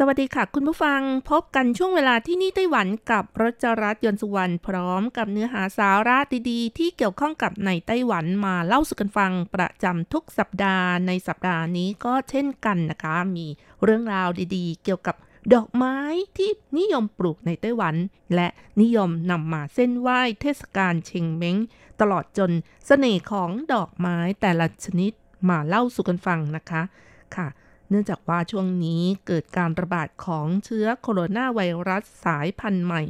สวัสดีค่ะ คุณผู้ฟังพบกันช่วงเวลาที่นี่ไต้หวันกับรจรัสยนสุวรรณพร้อมกับเนื้อหาสาระดีๆ ที่เกี่ยวข้องกับในไต้หวันมาเล่าสู่กันฟังประจำทุกสัปดาห์ในสัปดาห์นี้ก็เช่นกันนะคะ มีเรื่องราวดีๆ เกี่ยวกับดอกไม้ที่นิยมปลูกในไต้หวัน และนิยมนำมาเส้นไหว้เทศกาลเชงเม้ง ตลอดจนเสน่ห์ของดอกไม้แต่ละชนิดมาเล่าสู่กันฟังนะคะค่ะ เนื่องจากว่าช่วงนี้เกิดการระบาดของเชื้อโคโรนาไวรัสสายพันธุ์ใหม่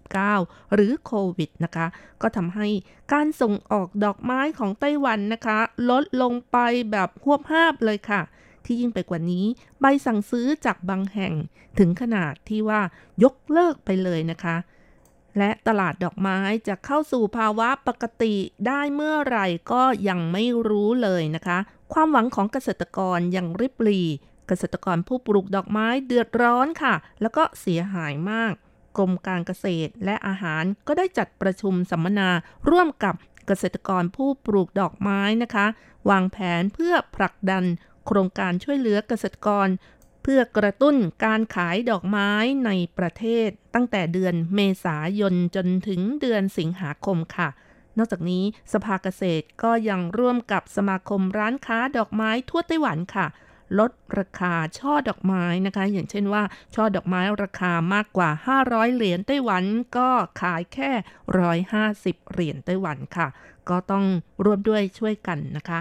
2019 หรือโควิดนะคะ ก็ทำให้การส่งออกดอกไม้ของไต้หวันนะคะ ลดลงไปแบบหวบห้าบเลยค่ะ ที่ยิ่งไปกว่านี้ ใบสั่งซื้อจากบางแห่งถึงขนาดที่ว่ายกเลิกไปเลยนะคะ และตลาดดอกไม้จะเข้าสู่ภาวะปกติได้เมื่อไหร่ก็ยังไม่รู้เลยนะคะ ความหวังของเกษตรกรยังริบหรี่เกษตรกรผู้ปลูกดอกไม้เดือดร้อนค่ะ แล้วก็เสียหายมาก กรมการเกษตรและอาหารก็ได้จัดประชุมสัมมนาร่วมกับเกษตรกรผู้ปลูกดอกไม้นะคะ วางแผนเพื่อผลักดัน โครงการช่วยเหลือเกษตรกร เพื่อกระตุ้นการขายดอกไม้ในประเทศ ตั้งแต่เดือนเมษายนจนถึงเดือนสิงหาคมค่ะ นอกจากนี้สภาเกษตรก็ยังร่วมกับสมาคมร้านค้าดอกไม้ทั่วไต้หวันค่ะ ลดราคาช่อดอกไม้นะคะ อย่างเช่นว่า ช่อดอกไม้ราคามากกว่า 500 เหรียญไต้หวัน ก็ขายแค่ 150 เหรียญไต้หวันค่ะ ก็ต้องร่วมด้วยช่วยกันนะคะ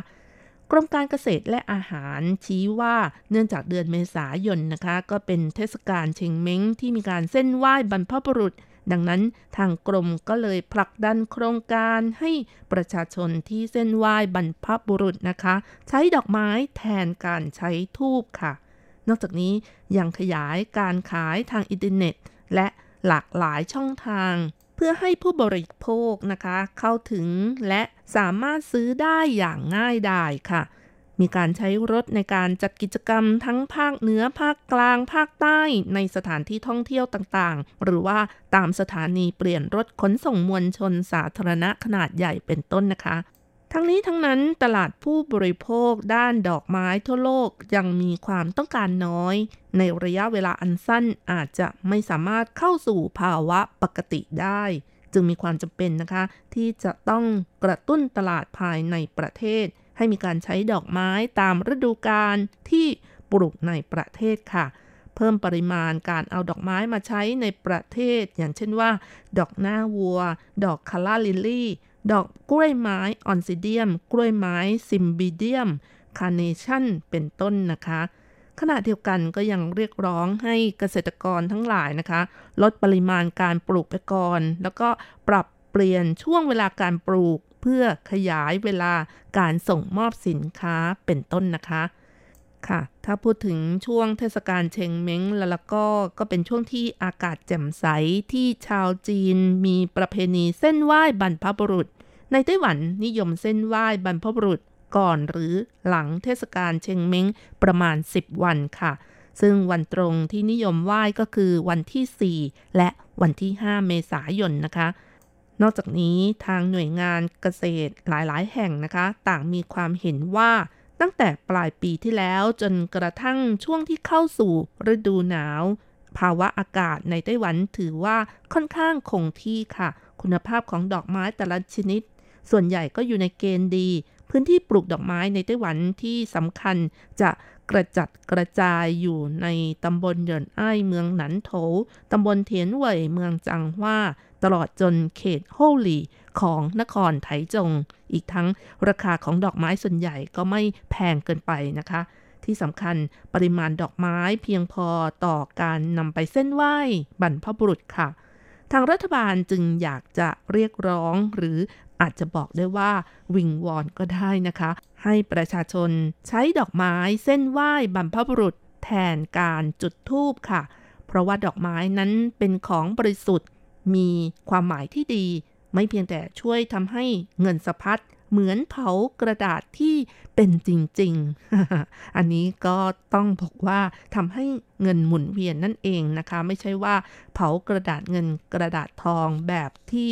กรมการเกษตรและอาหารชี้ว่าเนื่องจากเดือนเมษายนนะคะ ก็เป็นเทศกาลเชงเม้งที่มีการเส้นไหว้บรรพบุรุษ ดังนั้นทางกรมก็เลยผลักดันโครงการให้ประชาชนที่เส้นไหว้บรรพบุรุษนะคะ ใช้ดอกไม้แทนการใช้ทูบค่ะ นอกจากนี้ยังขยายการขายทางอินเทอร์เน็ต และหลากหลายช่องทาง เพื่อให้ผู้บริโภคนะคะ เข้าถึงและสามารถซื้อได้อย่างง่ายดายค่ะ มีการใช้รถในการจัดกิจกรรมทั้งภาคเหนือภาคกลาง ภาคใต้ในสถานที่ท่องเที่ยวต่างๆ หรือว่าตามสถานีเปลี่ยนรถขนส่งมวลชนสาธารณะขนาดใหญ่เป็นต้นนะคะ ทั้งนี้ทั้งนั้นตลาดผู้บริโภคด้านดอกไม้ทั่วโลกยังมีความต้องการน้อย ในระยะเวลาอันสั้นอาจจะไม่สามารถเข้าสู่ภาวะปกติได้ จึงมีความจำเป็นนะคะ ที่จะต้องกระตุ้นตลาดภายในประเทศ ให้มีการใช้ดอกไม้ตามฤดูกาลที่ปลูกในประเทศค่ะ เพิ่มปริมาณการเอาดอกไม้มาใช้ในประเทศ อย่างเช่นว่า ดอกหน้าวัว ดอกคาลล่าลิลลี่ ดอกกล้วยไม้ออนซิเดียม กล้วยไม้ซิมบิเดียม คาร์เนชั่น เป็นต้นนะคะขณะเดียวกันก็ยังเรียกร้องให้เกษตรกรทั้งหลายนะคะ ลดปริมาณการปลูกไปก่อน แล้วก็ปรับเปลี่ยนช่วงเวลาการปลูก เพื่อขยายเวลาการส่งมอบสินค้าเป็นต้นนะคะค่ะ ถ้าพูดถึงช่วงเทศกาลเชงเม้งแล้วก็ก็เป็นช่วงที่อากาศแจ่มใสที่ชาวจีนมีประเพณีเส้นไหว้บรรพบุรุษ ในไต้หวันนิยมเส้นไหว้บรรพบุรุษก่อนหรือหลังเทศกาลเชงเม้งประมาณ 10 วันค่ะ ซึ่งวันตรงที่นิยมไหว้ก็คือวันที่ 4 และวันที่ 5 เมษายนนะคะ นอกจากนี้ทางหน่วยงานเกษตรหลายๆ แห่งนะคะ ต่างมีความเห็นว่าตั้งแต่ปลายปีที่แล้วจนกระทั่งช่วงที่เข้าสู่ฤดูหนาว ภาวะอากาศในไต้หวันถือว่าค่อนข้างคงที่ค่ะ คุณภาพของดอกไม้แต่ละชนิด ส่วนใหญ่ก็อยู่ในเกณฑ์ดี พื้นที่ปลูกดอกไม้ในไต้หวันที่สำคัญจะกระจัดกระจายอยู่ในตำบลเหยินอ้ายเมืองหนันโถ ตำบลเทียนเหว่ยเมืองจังหว่า ตลอดจนเขตโฮลีของนครไถจง อีกทั้งราคาของดอกไม้ส่วนใหญ่ก็ไม่แพงเกินไปนะคะ ที่สำคัญปริมาณดอกไม้เพียงพอต่อการนำไปเส้นไหว้บรรพบุรุษค่ะ ทางรัฐบาลจึงอยากจะเรียกร้องหรืออาจจะบอกได้ว่าวิงวอนก็ได้นะคะ ให้ประชาชนใช้ดอกไม้เส้นไหว้บรรพบุรุษแทนการจุดธูปค่ะ เพราะว่าดอกไม้นั้นเป็นของบริสุทธิ์ มีความหมายที่ดี ไม่เพียงแต่ช่วยทำให้เงินสะพัดเหมือนเผากระดาษที่เป็นจริง ๆ อันนี้ก็ต้องบอกว่าทำให้เงินหมุนเวียนนั่นเองนะคะ ไม่ใช่ว่าเผากระดาษเงินกระดาษทองแบบที่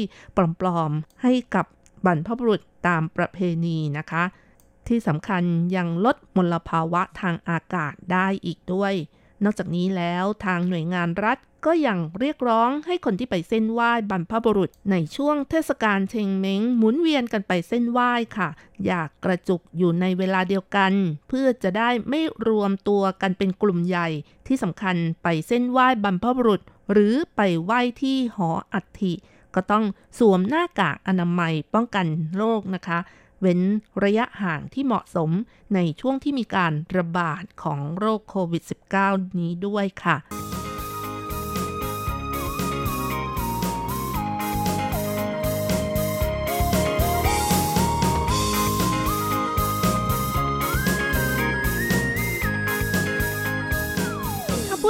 ปลอม ๆ ให้กับบรรพบุรุษตามประเพณีนะคะ ที่สำคัญยังลดมลภาวะทางอากาศได้อีกด้วย นอกจากนี้แล้วทางหน่วยงานรัฐ ก็ยังเรียกร้องให้คนที่ไปเส้นไหว้บรรพบุรุษ ในช่วงเทศกาลเชงเม้งหมุนเวียนกันไปเส้นไหว้ค่ะ อยากกระจุกอยู่ในเวลาเดียวกัน เพื่อจะได้ไม่รวมตัวกันเป็นกลุ่มใหญ่ ที่สำคัญไปเส้นไหว้บรรพบุรุษ หรือไปไหว้ที่หออัฐิก็ต้องสวมหน้ากากอนามัยป้องกันโรคนะคะ เว้นระยะห่างที่เหมาะสมในช่วงที่มีการระบาดของโรคโควิด -19 นี้ด้วยค่ะ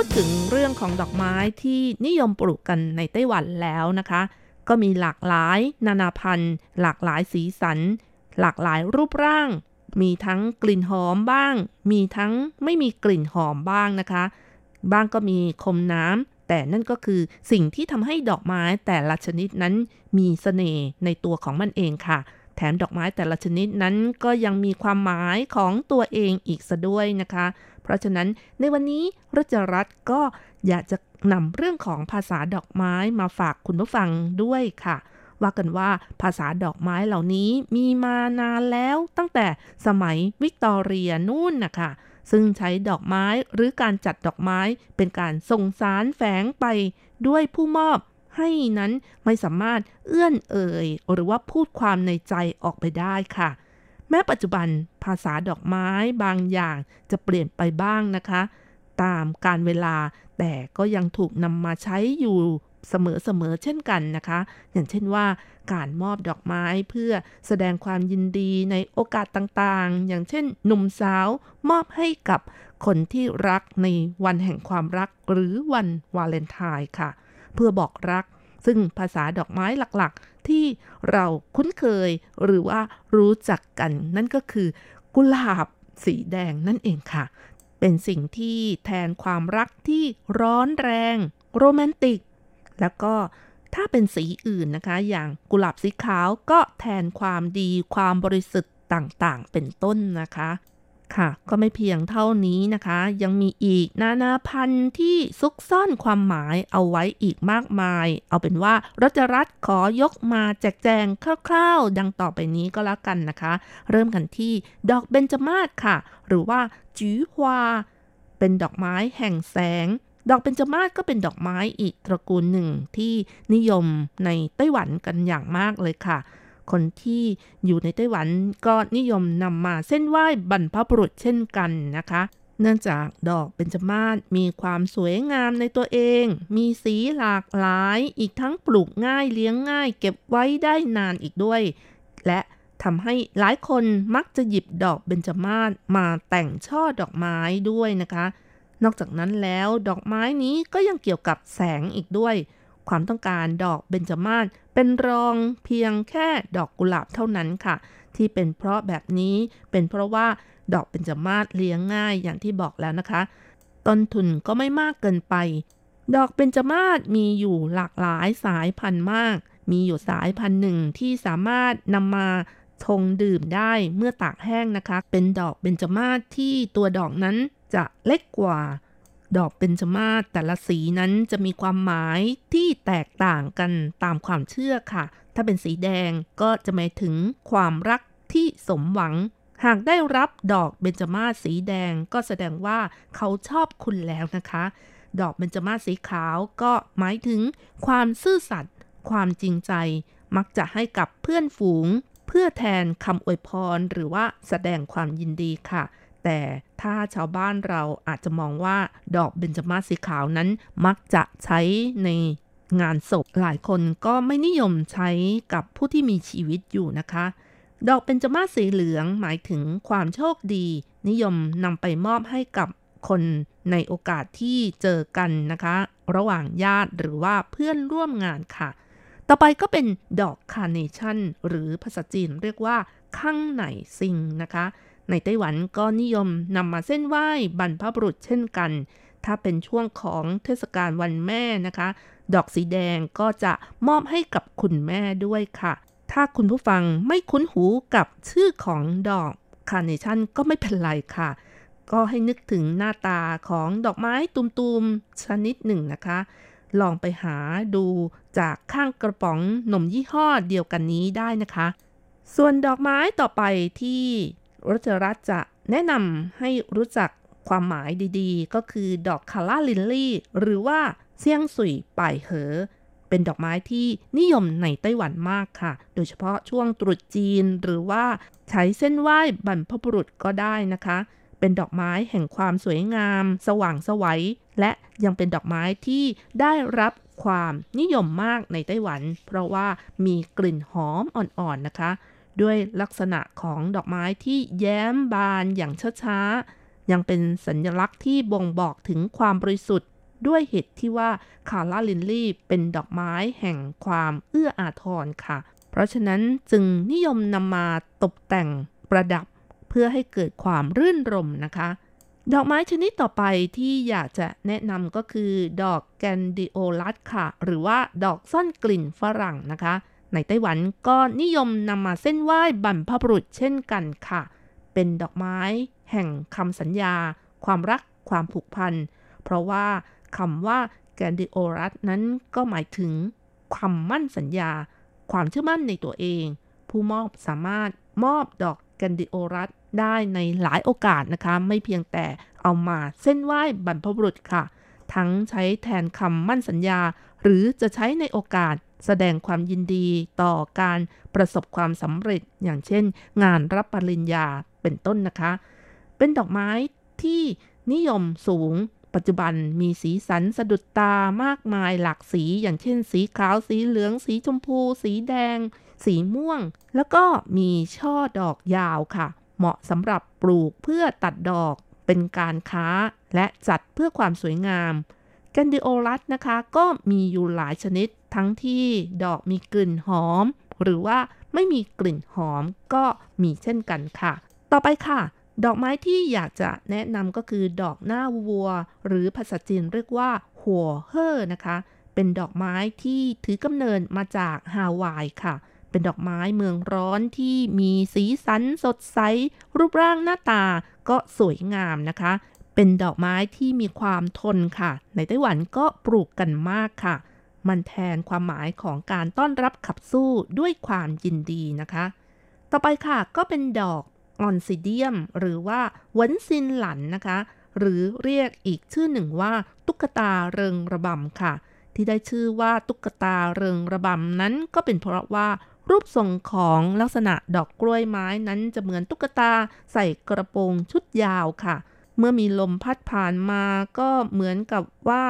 พูดถึงเรื่องของดอกไม้ที่นิยมปลูกกันในไต้หวันแล้วนะคะ ก็มีหลากหลายนานาพันธุ์ หลากหลายสีสัน หลากหลายรูปร่าง มีทั้งกลิ่นหอมบ้าง มีทั้งไม่มีกลิ่นหอมบ้างนะคะ บ้างก็มีคมน้ำแต่นั่นก็คือสิ่งที่ทำให้ดอกไม้แต่ละชนิดนั้นมีเสน่ห์ในตัวของมันเองค่ะ แถมดอกไม้แต่ละชนิดนั้นก็ยังมีความหมายของตัวเองอีกซะด้วยนะคะ ราะฉะนั้นในวันนี้รัชรัตน์ก็อยากจะนำเรื่องของภาษาดอกไม้มาฝากคุณผู้ฟังด้วยค่ะ ว่ากันว่าภาษาดอกไม้เหล่านี้มีมานานแล้วตั้งแต่สมัยวิกตอเรียนู่นนะคะซึ่งใช้ดอกไม้หรือการจัดดอกไม้เป็นการส่งสารแฝงไปด้วยผู้มอบให้นั้นไม่สามารถเอื้อนเอ่ย หรือว่าพูดความในใจออกไปได้ค่ะ แม้ปัจจุบันภาษาดอกไม้บางอย่างจะเปลี่ยนไปบ้างนะคะ ตามการเวลาแต่ก็ยังถูกนำมาใช้อยู่เสมอๆเช่นกันนะคะ อย่างเช่นว่าการมอบดอกไม้เพื่อแสดงความยินดีในโอกาสต่างๆ อย่างเช่น หนุ่มสาวมอบให้กับคนที่รักในวันแห่งความรักหรือวันวาเลนไทน์ค่ะ เพื่อบอกรัก ซึ่งภาษาดอกไม้หลักๆ ที่เราคุ้นเคยหรือว่ารู้จักกัน นั่นก็คือกุหลาบสีแดงนั่นเองค่ะ เป็นสิ่งที่แทนความรักที่ร้อนแรง โรแมนติก แล้วก็ถ้าเป็นสีอื่นนะคะ อย่างกุหลาบสีขาวก็แทนความดีความบริสุทธิ์ต่างๆ เป็นต้นนะคะ ค่ะ ก็ไม่เพียงเท่านี้นะคะ ยังมีอีกนานาพันธุ์ที่ซุกซ่อนความหมายเอาไว้อีกมากมาย เอาเป็นว่ารัชรัตขอยกมาแจกแจงคร่าวๆ ดังต่อไปนี้ก็แล้วกันนะคะ เริ่มกันที่ดอกเบญจมาศค่ะ หรือว่าจื้อฮวา เป็นดอกไม้แห่งแสงดอกเบญจมาศก็เป็นดอกไม้อีกตระกูลหนึ่งที่นิยมในไต้หวันกันอย่างมากเลยค่ะ คนที่อยู่ในไต้หวันก็นิยมนำมาเส้นไหว้บรรพบุรุษเช่นกันนะคะ เนื่องจากดอกเบญจมาศมีความสวยงามในตัวเอง มีสีหลากหลาย อีกทั้งปลูกง่ายเลี้ยงง่าย เก็บไว้ได้นานอีกด้วย และทำให้หลายคนมักจะหยิบดอกเบญจมาศมาแต่งช่อดอกไม้ด้วยนะคะ นอกจากนั้นแล้วดอกไม้นี้ก็ยังเกี่ยวกับแสงอีกด้วย ความต้องการดอกเบญจมาศเป็นรองเพียงแค่ดอกกุหลาบเท่านั้นค่ะ ที่เป็นเพราะแบบนี้เป็นเพราะว่าดอกเบญจมาศเลี้ยงง่ายอย่างที่บอกแล้วนะคะ ต้นทุนก็ไม่มากเกินไป ดอกเบญจมาศมีอยู่หลากหลายสายพันธุ์มาก มีอยู่สายพันธุ์หนึ่งที่สามารถนำมาชงดื่มได้เมื่อตากแห้งนะคะ เป็นดอกเบญจมาศที่ตัวดอกนั้นจะเล็กกว่า ดอกเบญจมาศแต่ละสีนั้นจะมีความหมายที่แตกต่างกันตามความเชื่อค่ะ ถ้าเป็นสีแดงก็จะหมายถึงความรักที่สมหวัง หากได้รับดอกเบญจมาศสีแดงก็แสดงว่าเขาชอบคุณแล้วนะคะ ดอกเบญจมาศสีขาวก็หมายถึงความซื่อสัตย์ความจริงใจ มักจะให้กับเพื่อนฝูง เพื่อแทนคำอวยพรหรือว่าแสดงความยินดีค่ะ แต่ถ้าชาวบ้านเราอาจจะมองว่าดอกเบญจมาศสีขาวนั้นมักจะใช้ในงานศพหลายคนก็ไม่นิยมใช้กับผู้ที่มีชีวิตอยู่นะคะ ดอกเบญจมาศสีเหลืองหมายถึงความโชคดี นิยมนำไปมอบให้กับคนในโอกาสที่เจอกันนะคะ ระหว่างญาติหรือว่าเพื่อนร่วมงานค่ะ ต่อไปก็เป็นดอกคาร์เนชั่นหรือภาษาจีนเรียกว่าข้างไหนซิงนะคะ ในไต้หวันก็นิยมนำมาเส้นไหว้บรรพบุรุษเช่นกัน ถ้าเป็นช่วงของเทศกาลวันแม่นะคะ ดอกสีแดงก็จะมอบให้กับคุณแม่ด้วยค่ะ ถ้าคุณผู้ฟังไม่คุ้นหูกับชื่อของดอกคาร์เนชั่นก็ไม่เป็นไรค่ะ ก็ให้นึกถึงหน้าตาของดอกไม้ตุมๆชนิดหนึ่งนะคะ ลองไปหาดูจากข้างกระป๋องนมยี่ห้อเดียวกันนี้ได้นะคะส่วนดอกไม้ต่อไปที่ รัชรัตจะแนะนำให้รู้จักความหมายดีๆ ก็คือดอกคาร่าลินลี่ หรือว่าเซียงสุยป่ายเหอ เป็นดอกไม้ที่นิยมในไต้หวันมากค่ะ โดยเฉพาะช่วงตรุษจีนหรือว่าใช้เส้นไหว้บรรพบุรุษก็ได้นะคะ เป็นดอกไม้แห่งความสวยงาม สว่างสวัยและยังเป็นดอกไม้ที่ได้รับความนิยมมากในไต้หวัน เพราะว่ามีกลิ่นหอมอ่อนๆนะคะ ด้วยลักษณะของดอกไม้ที่แย้มบานอย่างช้าๆ ยังเป็นสัญลักษณ์ที่บ่งบอกถึงความบริสุทธิ์ ด้วยเหตุที่ว่าคาร่าลินลี่เป็นดอกไม้แห่งความเอื้ออาทรค่ะ เพราะฉะนั้นจึงนิยมนำมาตกแต่งประดับเพื่อให้เกิดความรื่นรมนะคะ ดอกไม้ชนิดต่อไปที่อยากจะแนะนำก็คือดอกแกนดิโอลัสค่ะ หรือว่าดอกซ่อนกลิ่นฝรั่งนะคะ ในไต้หวันก็นิยมนำมาเส้นไหว้บรรพบุรุษเช่นกันค่ะ เป็นดอกไม้แห่งคำสัญญา ความรัก ความผูกพัน เพราะว่าคำว่าแกลดิโอลัสนั้นก็หมายถึงคำมั่นสัญญา ความเชื่อมั่นในตัวเอง ผู้มอบสามารถมอบดอกแกลดิโอลัสได้ในหลายโอกาสนะคะ ไม่เพียงแต่เอามาเซ่นไหว้บรรพบุรุษค่ะ ทั้งใช้แทนคำมั่นสัญญา หรือจะใช้ในโอกาส แสดงความยินดีต่อการประสบความสำเร็จ อย่างเช่น งานรับปริญญาเป็นต้นนะคะ เป็นดอกไม้ที่นิยมสูงปัจจุบันมีสีสันสะดุดตามากมายหลากสี อย่างเช่น สีขาวสีเหลือง สีชมพู สีแดง สีม่วง แล้วก็มีช่อดอกยาวค่ะ เหมาะสำหรับปลูกเพื่อตัดดอกเป็นการค้าและจัดเพื่อความสวยงาม กันดิโอรัสนะคะ ก็มีอยู่หลายชนิดทั้งที่ดอกมีกลิ่นหอม หรือว่าไม่มีกลิ่นหอมก็มีเช่นกันค่ะ ต่อไปค่ะ ดอกไม้ที่อยากจะแนะนำก็คือดอกหน้าวัว หรือภาษาจีนเรียกว่า หัวเฮ่อนะคะ เป็นดอกไม้ที่ถือกำเนิดมาจากฮาวายค่ะ เป็นดอกไม้เมืองร้อนที่มีสีสันสดใส รูปร่างหน้าตาก็สวยงามนะคะ เป็นดอกไม้ที่มีความทนค่ะ ในไต้หวันก็ปลูกกันมากค่ะ มันแทนความหมายของการต้อนรับขับสู้ด้วยความยินดีนะคะ ต่อไปค่ะก็เป็นดอกออนซิเดียม หรือว่าเวนซินหลันนะคะ หรือเรียกอีกชื่อหนึ่งว่า ตุ๊กตาเริงระบำค่ะ ที่ได้ชื่อว่าตุ๊กตาเริงระบำนั้นก็เป็นเพราะว่ารูปทรงของลักษณะดอกกล้วยไม้นั้นจะเหมือนตุ๊กตาใส่กระโปรงชุดยาวค่ะ เมื่อมีลมพัดผ่านมาก็เหมือนกับว่า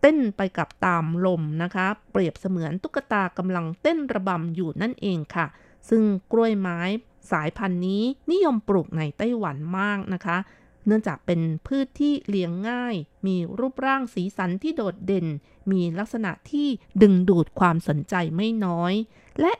เต้นไปกับตามลมนะคะ เปรียบเสมือนตุ๊กตากำลังเต้นระบำอยู่นั่นเองค่ะ ซึ่งกล้วยไม้สายพันธุ์นี้นิยมปลูกในไต้หวันมากนะคะ เนื่องจากเป็นพืชที่เลี้ยงง่าย มีรูปร่างสีสันที่โดดเด่น มีลักษณะที่ดึงดูดความสนใจไม่น้อย และ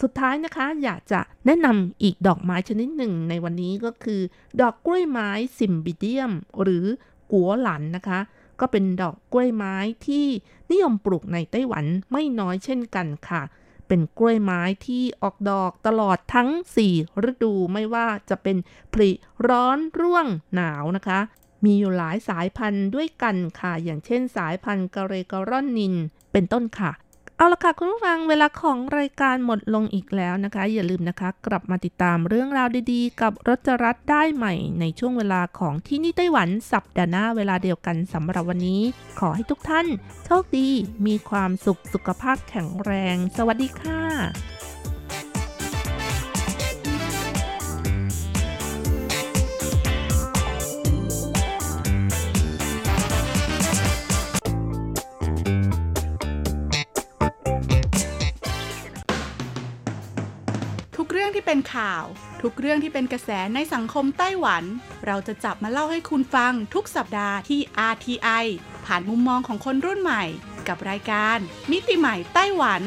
สุดท้ายนะคะอยากจะแนะนำอีกดอกไม้ชนิดหนึ่งในวันนี้ก็คือ ดอกกล้วยไม้ซิมบิเดียม หรือกัวหลันนะคะ ก็เป็นดอกกล้วยไม้ที่นิยมปลูกในไต้หวันไม่น้อยเช่นกันค่ะ เป็นกล้วยไม้ที่ออกดอกตลอดทั้ง 4 ฤดูไม่ว่าจะเป็นผลิร้อนร่วงหนาวนะคะ มีอยู่หลายสายพันธุ์ด้วยกันค่ะ อย่างเช่นสายพันธุ์กะเรกอรอนนิน เป็นต้นค่ะ เอาละค่ะคุณผู้ฟังเวลาของรายการหมดลงอีกแล้วนะคะ อย่าลืมนะคะ กลับมาติดตามเรื่องราวดีๆ กับรจรัสได้ใหม่ ในช่วงเวลาของที่นี่ไต้หวันสัปดาห์หน้าเวลาเดียวกันสำหรับวันนี้ ขอให้ทุกท่าน โชคดีมีความสุขสุขภาพแข็งแรง สวัสดีค่ะ ที่เป็นข่าว ทุกเรื่องที่เป็นกระแสในสังคมไต้หวัน เราจะจับมาเล่าให้คุณฟังทุกสัปดาห์ที่ RTI ผ่านมุมมองของคนรุ่นใหม่ กับรายการ มิติใหม่ไต้หวัน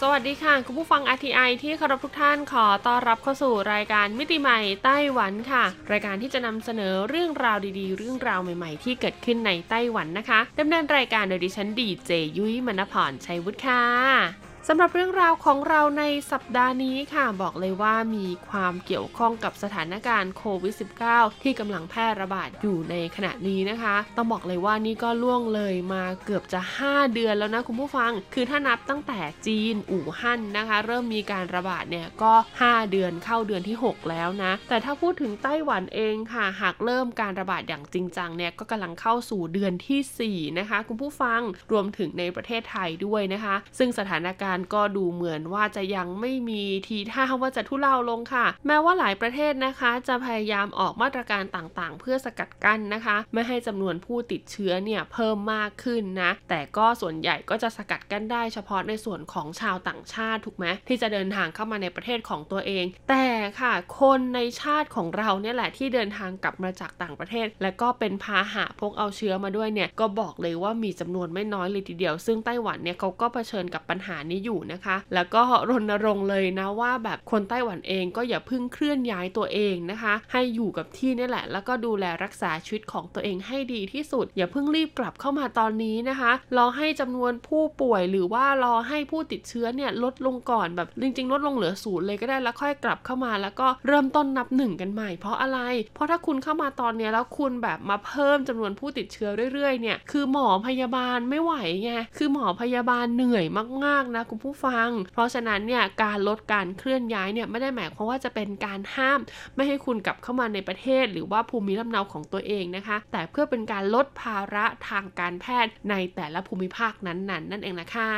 สวัสดีค่ะ คุณผู้ฟัง RTI ที่เคารพทุกท่านขอต้อนรับเข้าสู่รายการมิติใหม่ไต้หวันค่ะ รายการที่จะนำเสนอเรื่องราวดีๆ เรื่องราวใหม่ๆ ที่เกิดขึ้นในไต้หวันนะคะดำเนินรายการโดยดิฉันดีเจยุ้ยมณพรชัยวุฒิค่ะ สำหรับเรื่องราวของเราในสัปดาห์นี้ค่ะ บอกเลยว่ามีความเกี่ยวข้องกับสถานการณ์โควิด -19 ที่กำลังแพร่ระบาดอยู่ในขณะนี้นะคะ ต้องบอกเลยว่านี่ก็ล่วงเลยมาเกือบจะ 5 เดือนแล้วนะคุณผู้ฟัง คือถ้านับตั้งแต่จีนอู่ฮั่นนะคะ เริ่มมีการระบาดเนี่ยก็ 5 เดือนเข้าเดือนที่ 6 แล้วนะ แต่ถ้าพูดถึงไต้หวันเองค่ะ หากเริ่มการระบาดอย่างจริงจังเนี่ยก็กำลังเข้าสู่เดือนทีสี่4 นะคะ คุณผู้ฟังรวมถึงในประเทศไทยด้วยนะคะ ซึ่งสถานการณ์ก็ดูเหมือนว่าจะยังไม่มีทีท่าว่าจะทุเลาลงค่ะ แม้ว่าหลายประเทศนะคะ จะพยายามออกมาตรการต่างๆ เพื่อสกัดกั้นนะคะ ไม่ให้จำนวนผู้ติดเชื้อเนี่ยเพิ่มมากขึ้นนะ แต่ก็ส่วนใหญ่ก็จะสกัดกั้นได้เฉพาะในส่วนของชาวต่างชาติถูกไหมที่จะเดินทางเข้ามาในประเทศของตัวเอง แต่ค่ะ คนในชาติของเราเนี่ยแหละที่เดินทางกลับมาจากต่างประเทศ และก็เป็นพาหะพกเอาเชื้อมาด้วยเนี่ยก็บอกเลยว่ามีจำนวนไม่น้อยเลยทีเดียว ซึ่งไต้หวันเนี่ยเขาก็เผชิญกับปัญหานี้อยู่นะคะ แล้วก็รณรงค์เลยนะว่าแบบคนไต้หวันเองก็อย่าเพิ่งเคลื่อนย้ายตัวเองนะคะ ให้อยู่กับที่นี่แหละ แล้วก็ดูแลรักษาชีวิตของตัวเองให้ดีที่สุด อย่าเพิ่งรีบกลับเข้ามาตอนนี้นะคะรอให้จำนวนผู้ป่วยหรือว่ารอให้ผู้ติดเชื้อเนี่ยลดลงก่อนแบบจริงๆ ลดลงเหลือศูนย์เลยก็ได้แล้วค่อยกลับเข้ามาแล้วก็เริ่มต้นนับหนึ่งกันใหม่เพราะอะไร เพราะถ้าคุณเข้ามาตอนนี้แล้วคุณแบบมาเพิ่มจำนวนผู้ติดเชื้อเรื่อยๆเนี่ยคือหมอพยาบาลไม่ไหวไงคือหมอพยาบาลเหนื่อยมากๆนะคุณผู้ฟัง เพราะฉะนั้นเนี่ยการลดการเคลื่อนย้ายเนี่ยไม่ได้หมายความว่าจะเป็นการห้าม ไม่ให้คุณกลับเข้ามาในประเทศ หรือว่าภูมิลำเนาของตัวเองนะคะ แต่เพื่อเป็นการลดภาระทางการแพทย์ในแต่ละภูมิภาคนั้นๆนนนั่นเองนะคะ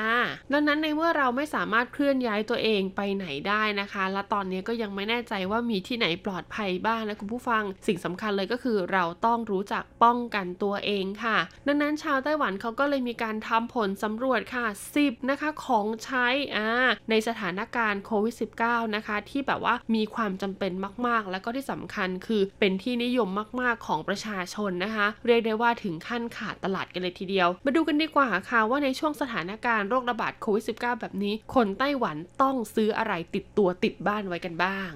ดังนั้นในเมื่อเราไม่สามารถเคลื่อนย้ายตัวเองไปไหนได้นะคะ และตอนนี้ก็ยังไม่แน่ใจว่ามีที่ไหนปลอดภัยบ้างนะคุณผู้ฟัง สิ่งสำคัญเลยก็คือเราต้องรู้จักป้องกันตัวเองค่ะ ดังนั้นชาวไต้หวันเขาก็เลยมีการทำผลสำรวจค่ะ 10 นะคะของใช้อ่าในสถานการณ์โควิด -19 นะคะ ที่แบบว่ามีความจำเป็นมากๆ แล้วก็ที่สำคัญคือเป็นที่นิยมมากๆของประชาชนนะคะ เรียกได้ว่าถึงขั้นขาดตลาดกันเลยทีเดียว มาดูกันดีกว่าค่ะว่าในช่วงสถานการณ์โรคระบาดโควิด -19 แบบนี้ คนไต้หวันต้องซื้ออะไรติดตัวติดบ้านไว้กันบ้าง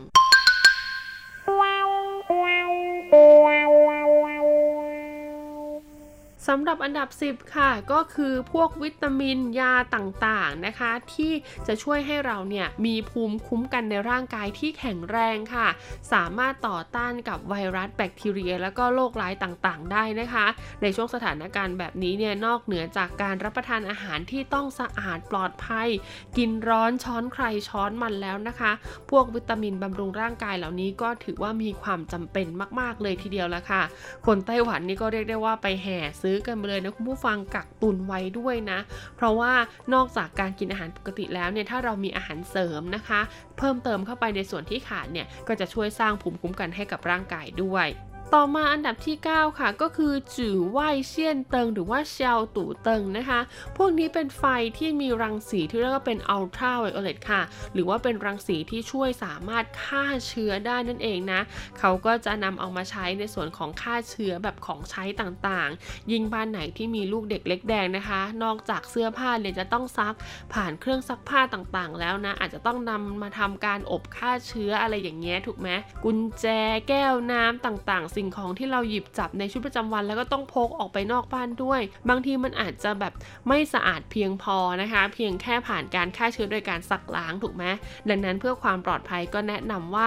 สำหรับอันดับ 10 ค่ะ ก็คือพวกวิตามินยาต่างๆนะคะ ที่จะช่วยให้เราเนี่ยมีภูมิคุ้มกันในร่างกายที่แข็งแรงค่ะ สามารถต่อต้านกับไวรัสแบคทีเรีย แล้วก็โรคร้ายต่างๆ ได้นะคะ ในช่วงสถานการณ์แบบนี้เนี่ยนอกเหนือจากการรับประทานอาหารที่ต้องสะอาดปลอดภัย กินร้อนช้อนใครช้อนมันแล้วนะคะ พวกวิตามินบำรุงร่างกายเหล่านี้ก็ถือว่ามีความจำเป็นมาก ๆเลยทีเดียวละค่ะ คนไต้หวันนี่ก็เรียกได้ว่าไปแห่ซื้ออกันไปเลยนะคุณผู้ฟังกักตุนไว้ด้วยนะ เพราะว่านอกจากการกินอาหารปกติแล้วเนี่ยถ้าเรามีอาหารเสริมนะคะ เพิ่มเติมเข้าไปในส่วนที่ขาดเนี่ยก็จะช่วยสร้างภูมิคุ้มกันให้กับร่างกายด้วย ต่อมาอันดับที่ 9 ค่ะ ก็คือจื่อไหวเซียนเติง หรือว่าเชลตู่เติงนะคะ พวกนี้เป็นไฟที่มีรังสีที่เรียกว่าเป็นอัลตราไวโอเลตค่ะ หรือว่าเป็นรังสีที่ช่วยสามารถฆ่าเชื้อได้นั่นเองนะ เขาก็จะนำเอามาใช้ในส่วนของฆ่าเชื้อแบบของใช้ต่างๆ ยิ่งบ้านไหนที่มีลูกเด็กเล็กแดงนะคะ นอกจากเสื้อผ้าเนี่ยจะต้องซักผ่านเครื่องซักผ้าต่างๆ แล้วนะ อาจจะต้องนำมาทำการอบฆ่าเชื้ออะไรอย่างเงี้ยถูกไหมกุญแจแก้วน้ำต่างๆ สิ่งของที่เราหยิบจับในชีวิตประจำวัน แล้วก็ต้องพกออกไปนอกบ้านด้วย บางทีมันอาจจะแบบไม่สะอาดเพียงพอนะคะ เพียงแค่ผ่านการฆ่าเชื้อโดยการซักล้างถูกไหมดังนั้นเพื่อความปลอดภัยก็แนะนำว่า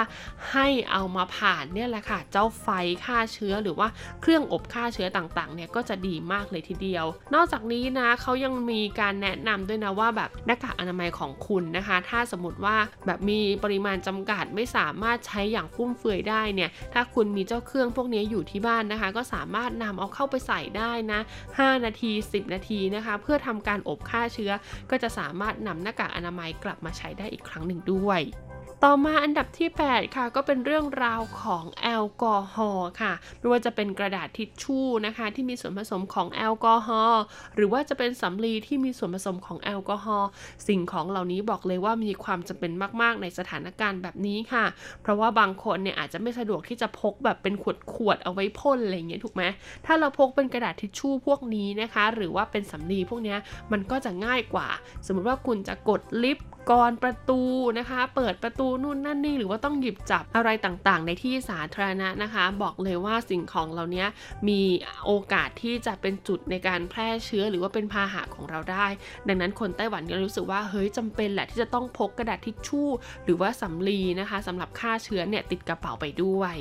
ให้เอามาผ่านเนี่ยแหละค่ะ เจ้าไฟฆ่าเชื้อหรือว่าเครื่องอบฆ่าเชื้อต่างๆ เนี่ยก็จะดีมากเลยทีเดียว นอกจากนี้นะเขายังมีการแนะนำด้วยนะว่าแบบหน้ากากอนามัยของคุณนะคะ ถ้าสมมติว่าแบบมีปริมาณจำกัดไม่สามารถใช้อย่างฟุ่มเฟือยได้เนี่ย ถ้าคุณมีเจ้าเครื่องพวกนี้อยู่ที่บ้านนะคะ ก็สามารถนำเอาเข้าไปใส่ได้นะ 5 นาที 10 นาทีนะคะ เพื่อทำการอบฆ่าเชื้อ ก็จะสามารถนำหน้ากากอนามัยกลับมาใช้ได้อีกครั้งหนึ่งด้วย ต่อมาอันดับที่ 8 ค่ะ ก็เป็นเรื่องราวของแอลกอฮอล์ค่ะไม่ว่าจะเป็นกระดาษทิชชู่นะคะ ที่มีส่วนผสมของแอลกอฮอล์หรือว่าจะเป็นสำลีที่มีส่วนผสมของแอลกอฮอล์สิ่งของเหล่านี้บอกเลยว่ามีความจำเป็นมาก ๆ ในสถานการณ์แบบนี้ค่ะ เพราะว่าบางคนเนี่ยอาจจะไม่สะดวกที่จะพกแบบเป็นขวดขวดๆเอาไว้พ่นอะไรอย่างเงี้ยถูกไหมถ้าเราพกเป็นกระดาษทิชชู่พวกนี้นะคะ หรือว่าเป็นสำลีพวกเนี้ยมันก็จะง่ายกว่า สมมติว่าคุณจะกดลิฟต์ ก่อนประตูนะคะ เปิดประตูนู่นนั่นนี่หรือว่าต้องหยิบจับอะไรต่างๆ ในที่สาธารณะนะคะ บอกเลยว่าสิ่งของเหล่านี้มีโอกาสที่จะเป็นจุดในการแพร่เชื้อหรือว่าเป็นพาหะของเราได้ ดังนั้นคนไต้หวันก็รู้สึกว่าเฮ้ยจำเป็นแหละที่จะต้องพกกระดาษทิชชู่ หรือว่าสำลีนะคะสำหรับฆ่าเชื้อเนี่ยติดกระเป๋าไปด้วย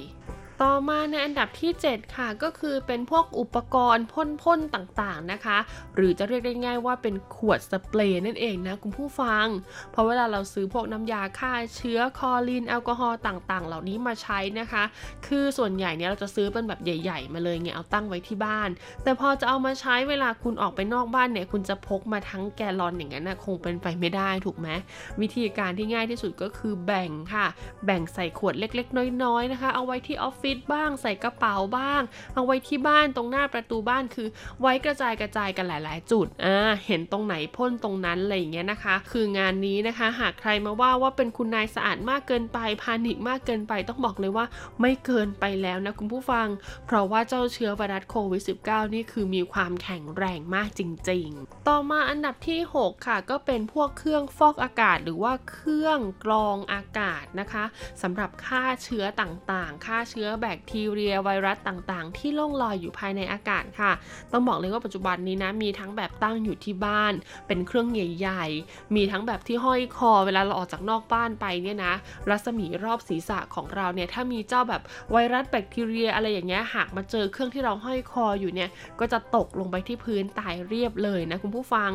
ต่อมาในอันดับที่ 7 ค่ะ ก็คือเป็นพวกอุปกรณ์พ่นๆต่างๆนะคะ หรือจะเรียกได้ง่ายว่าเป็นขวดสเปรย์นั่นเองนะคุณผู้ฟัง เพราะเวลาเราซื้อพวกน้ำยาฆ่าเชื้อคลอรีนแอลกอฮอล์ต่างๆ เหล่านี้มาใช้นะคะ คือส่วนใหญ่เนี่ยเราจะซื้อเป็นแบบใหญ่ ๆ มาเลยไงเอาตั้งไว้ที่บ้าน แต่พอจะเอามาใช้เวลาคุณออกไปนอกบ้านเนี่ยคุณจะพกมาทั้งแกลลอนอย่างนั้นนะคงเป็นไปไม่ได้ถูกไหมวิธีการที่ง่ายที่สุดก็คือแบ่งค่ะ แบ่งใส่ขวดเล็ก ๆ น้อยๆนะคะ เอาไว้ที่ออฟฟิศบ้าง ใส่กระเป๋าบ้าง เอาไว้ที่บ้านตรงหน้าประตูบ้านคือ ไว้กระจายกระจายกันหลาย ๆ จุดอ่าเห็นตรงไหนพ่นตรงนั้นอะไรอย่างเงี้ยนะคะ คืองานนี้นะคะ หากใครมาว่าว่าเป็นคุณนายสะอาดมากเกินไปพานิกมากเกินไปต้องบอกเลยว่า ไม่เกินไปแล้วนะคุณผู้ฟัง เพราะว่าเจ้าเชื้อไวรัสโควิด -19 นี่คือมีความแข็งแรงมากจริง ๆ ต่อมาอันดับที่ 6 ค่ะ ก็เป็นพวกเครื่องฟอกอากาศ หรือว่าเครื่องกรองอากาศนะคะสำหรับฆ่าเชื้อต่างๆฆ่าเชื้อแบคทีเรียไวรัสต่างๆ ที่ล่องลอยอยู่ภายในอากาศค่ะ ต้องบอกเลยว่าปัจจุบันนี้นะมีทั้งแบบตั้งอยู่ที่บ้าน เป็นเครื่องใหญ่ๆ มีทั้งแบบที่ห้อยคอเวลาเราออกจากนอกบ้านไปเนี่ยนะ รัศมีรอบศีรษะของเราเนี่ยถ้ามีเจ้าแบบไวรัสแบคทีเรียอะไรอย่างเงี้ยหากมาเจอเครื่องที่เราห้อยคออยู่เนี่ยก็จะตกลงไปที่พื้นตายเรียบเลยนะคุณผู้ฟัง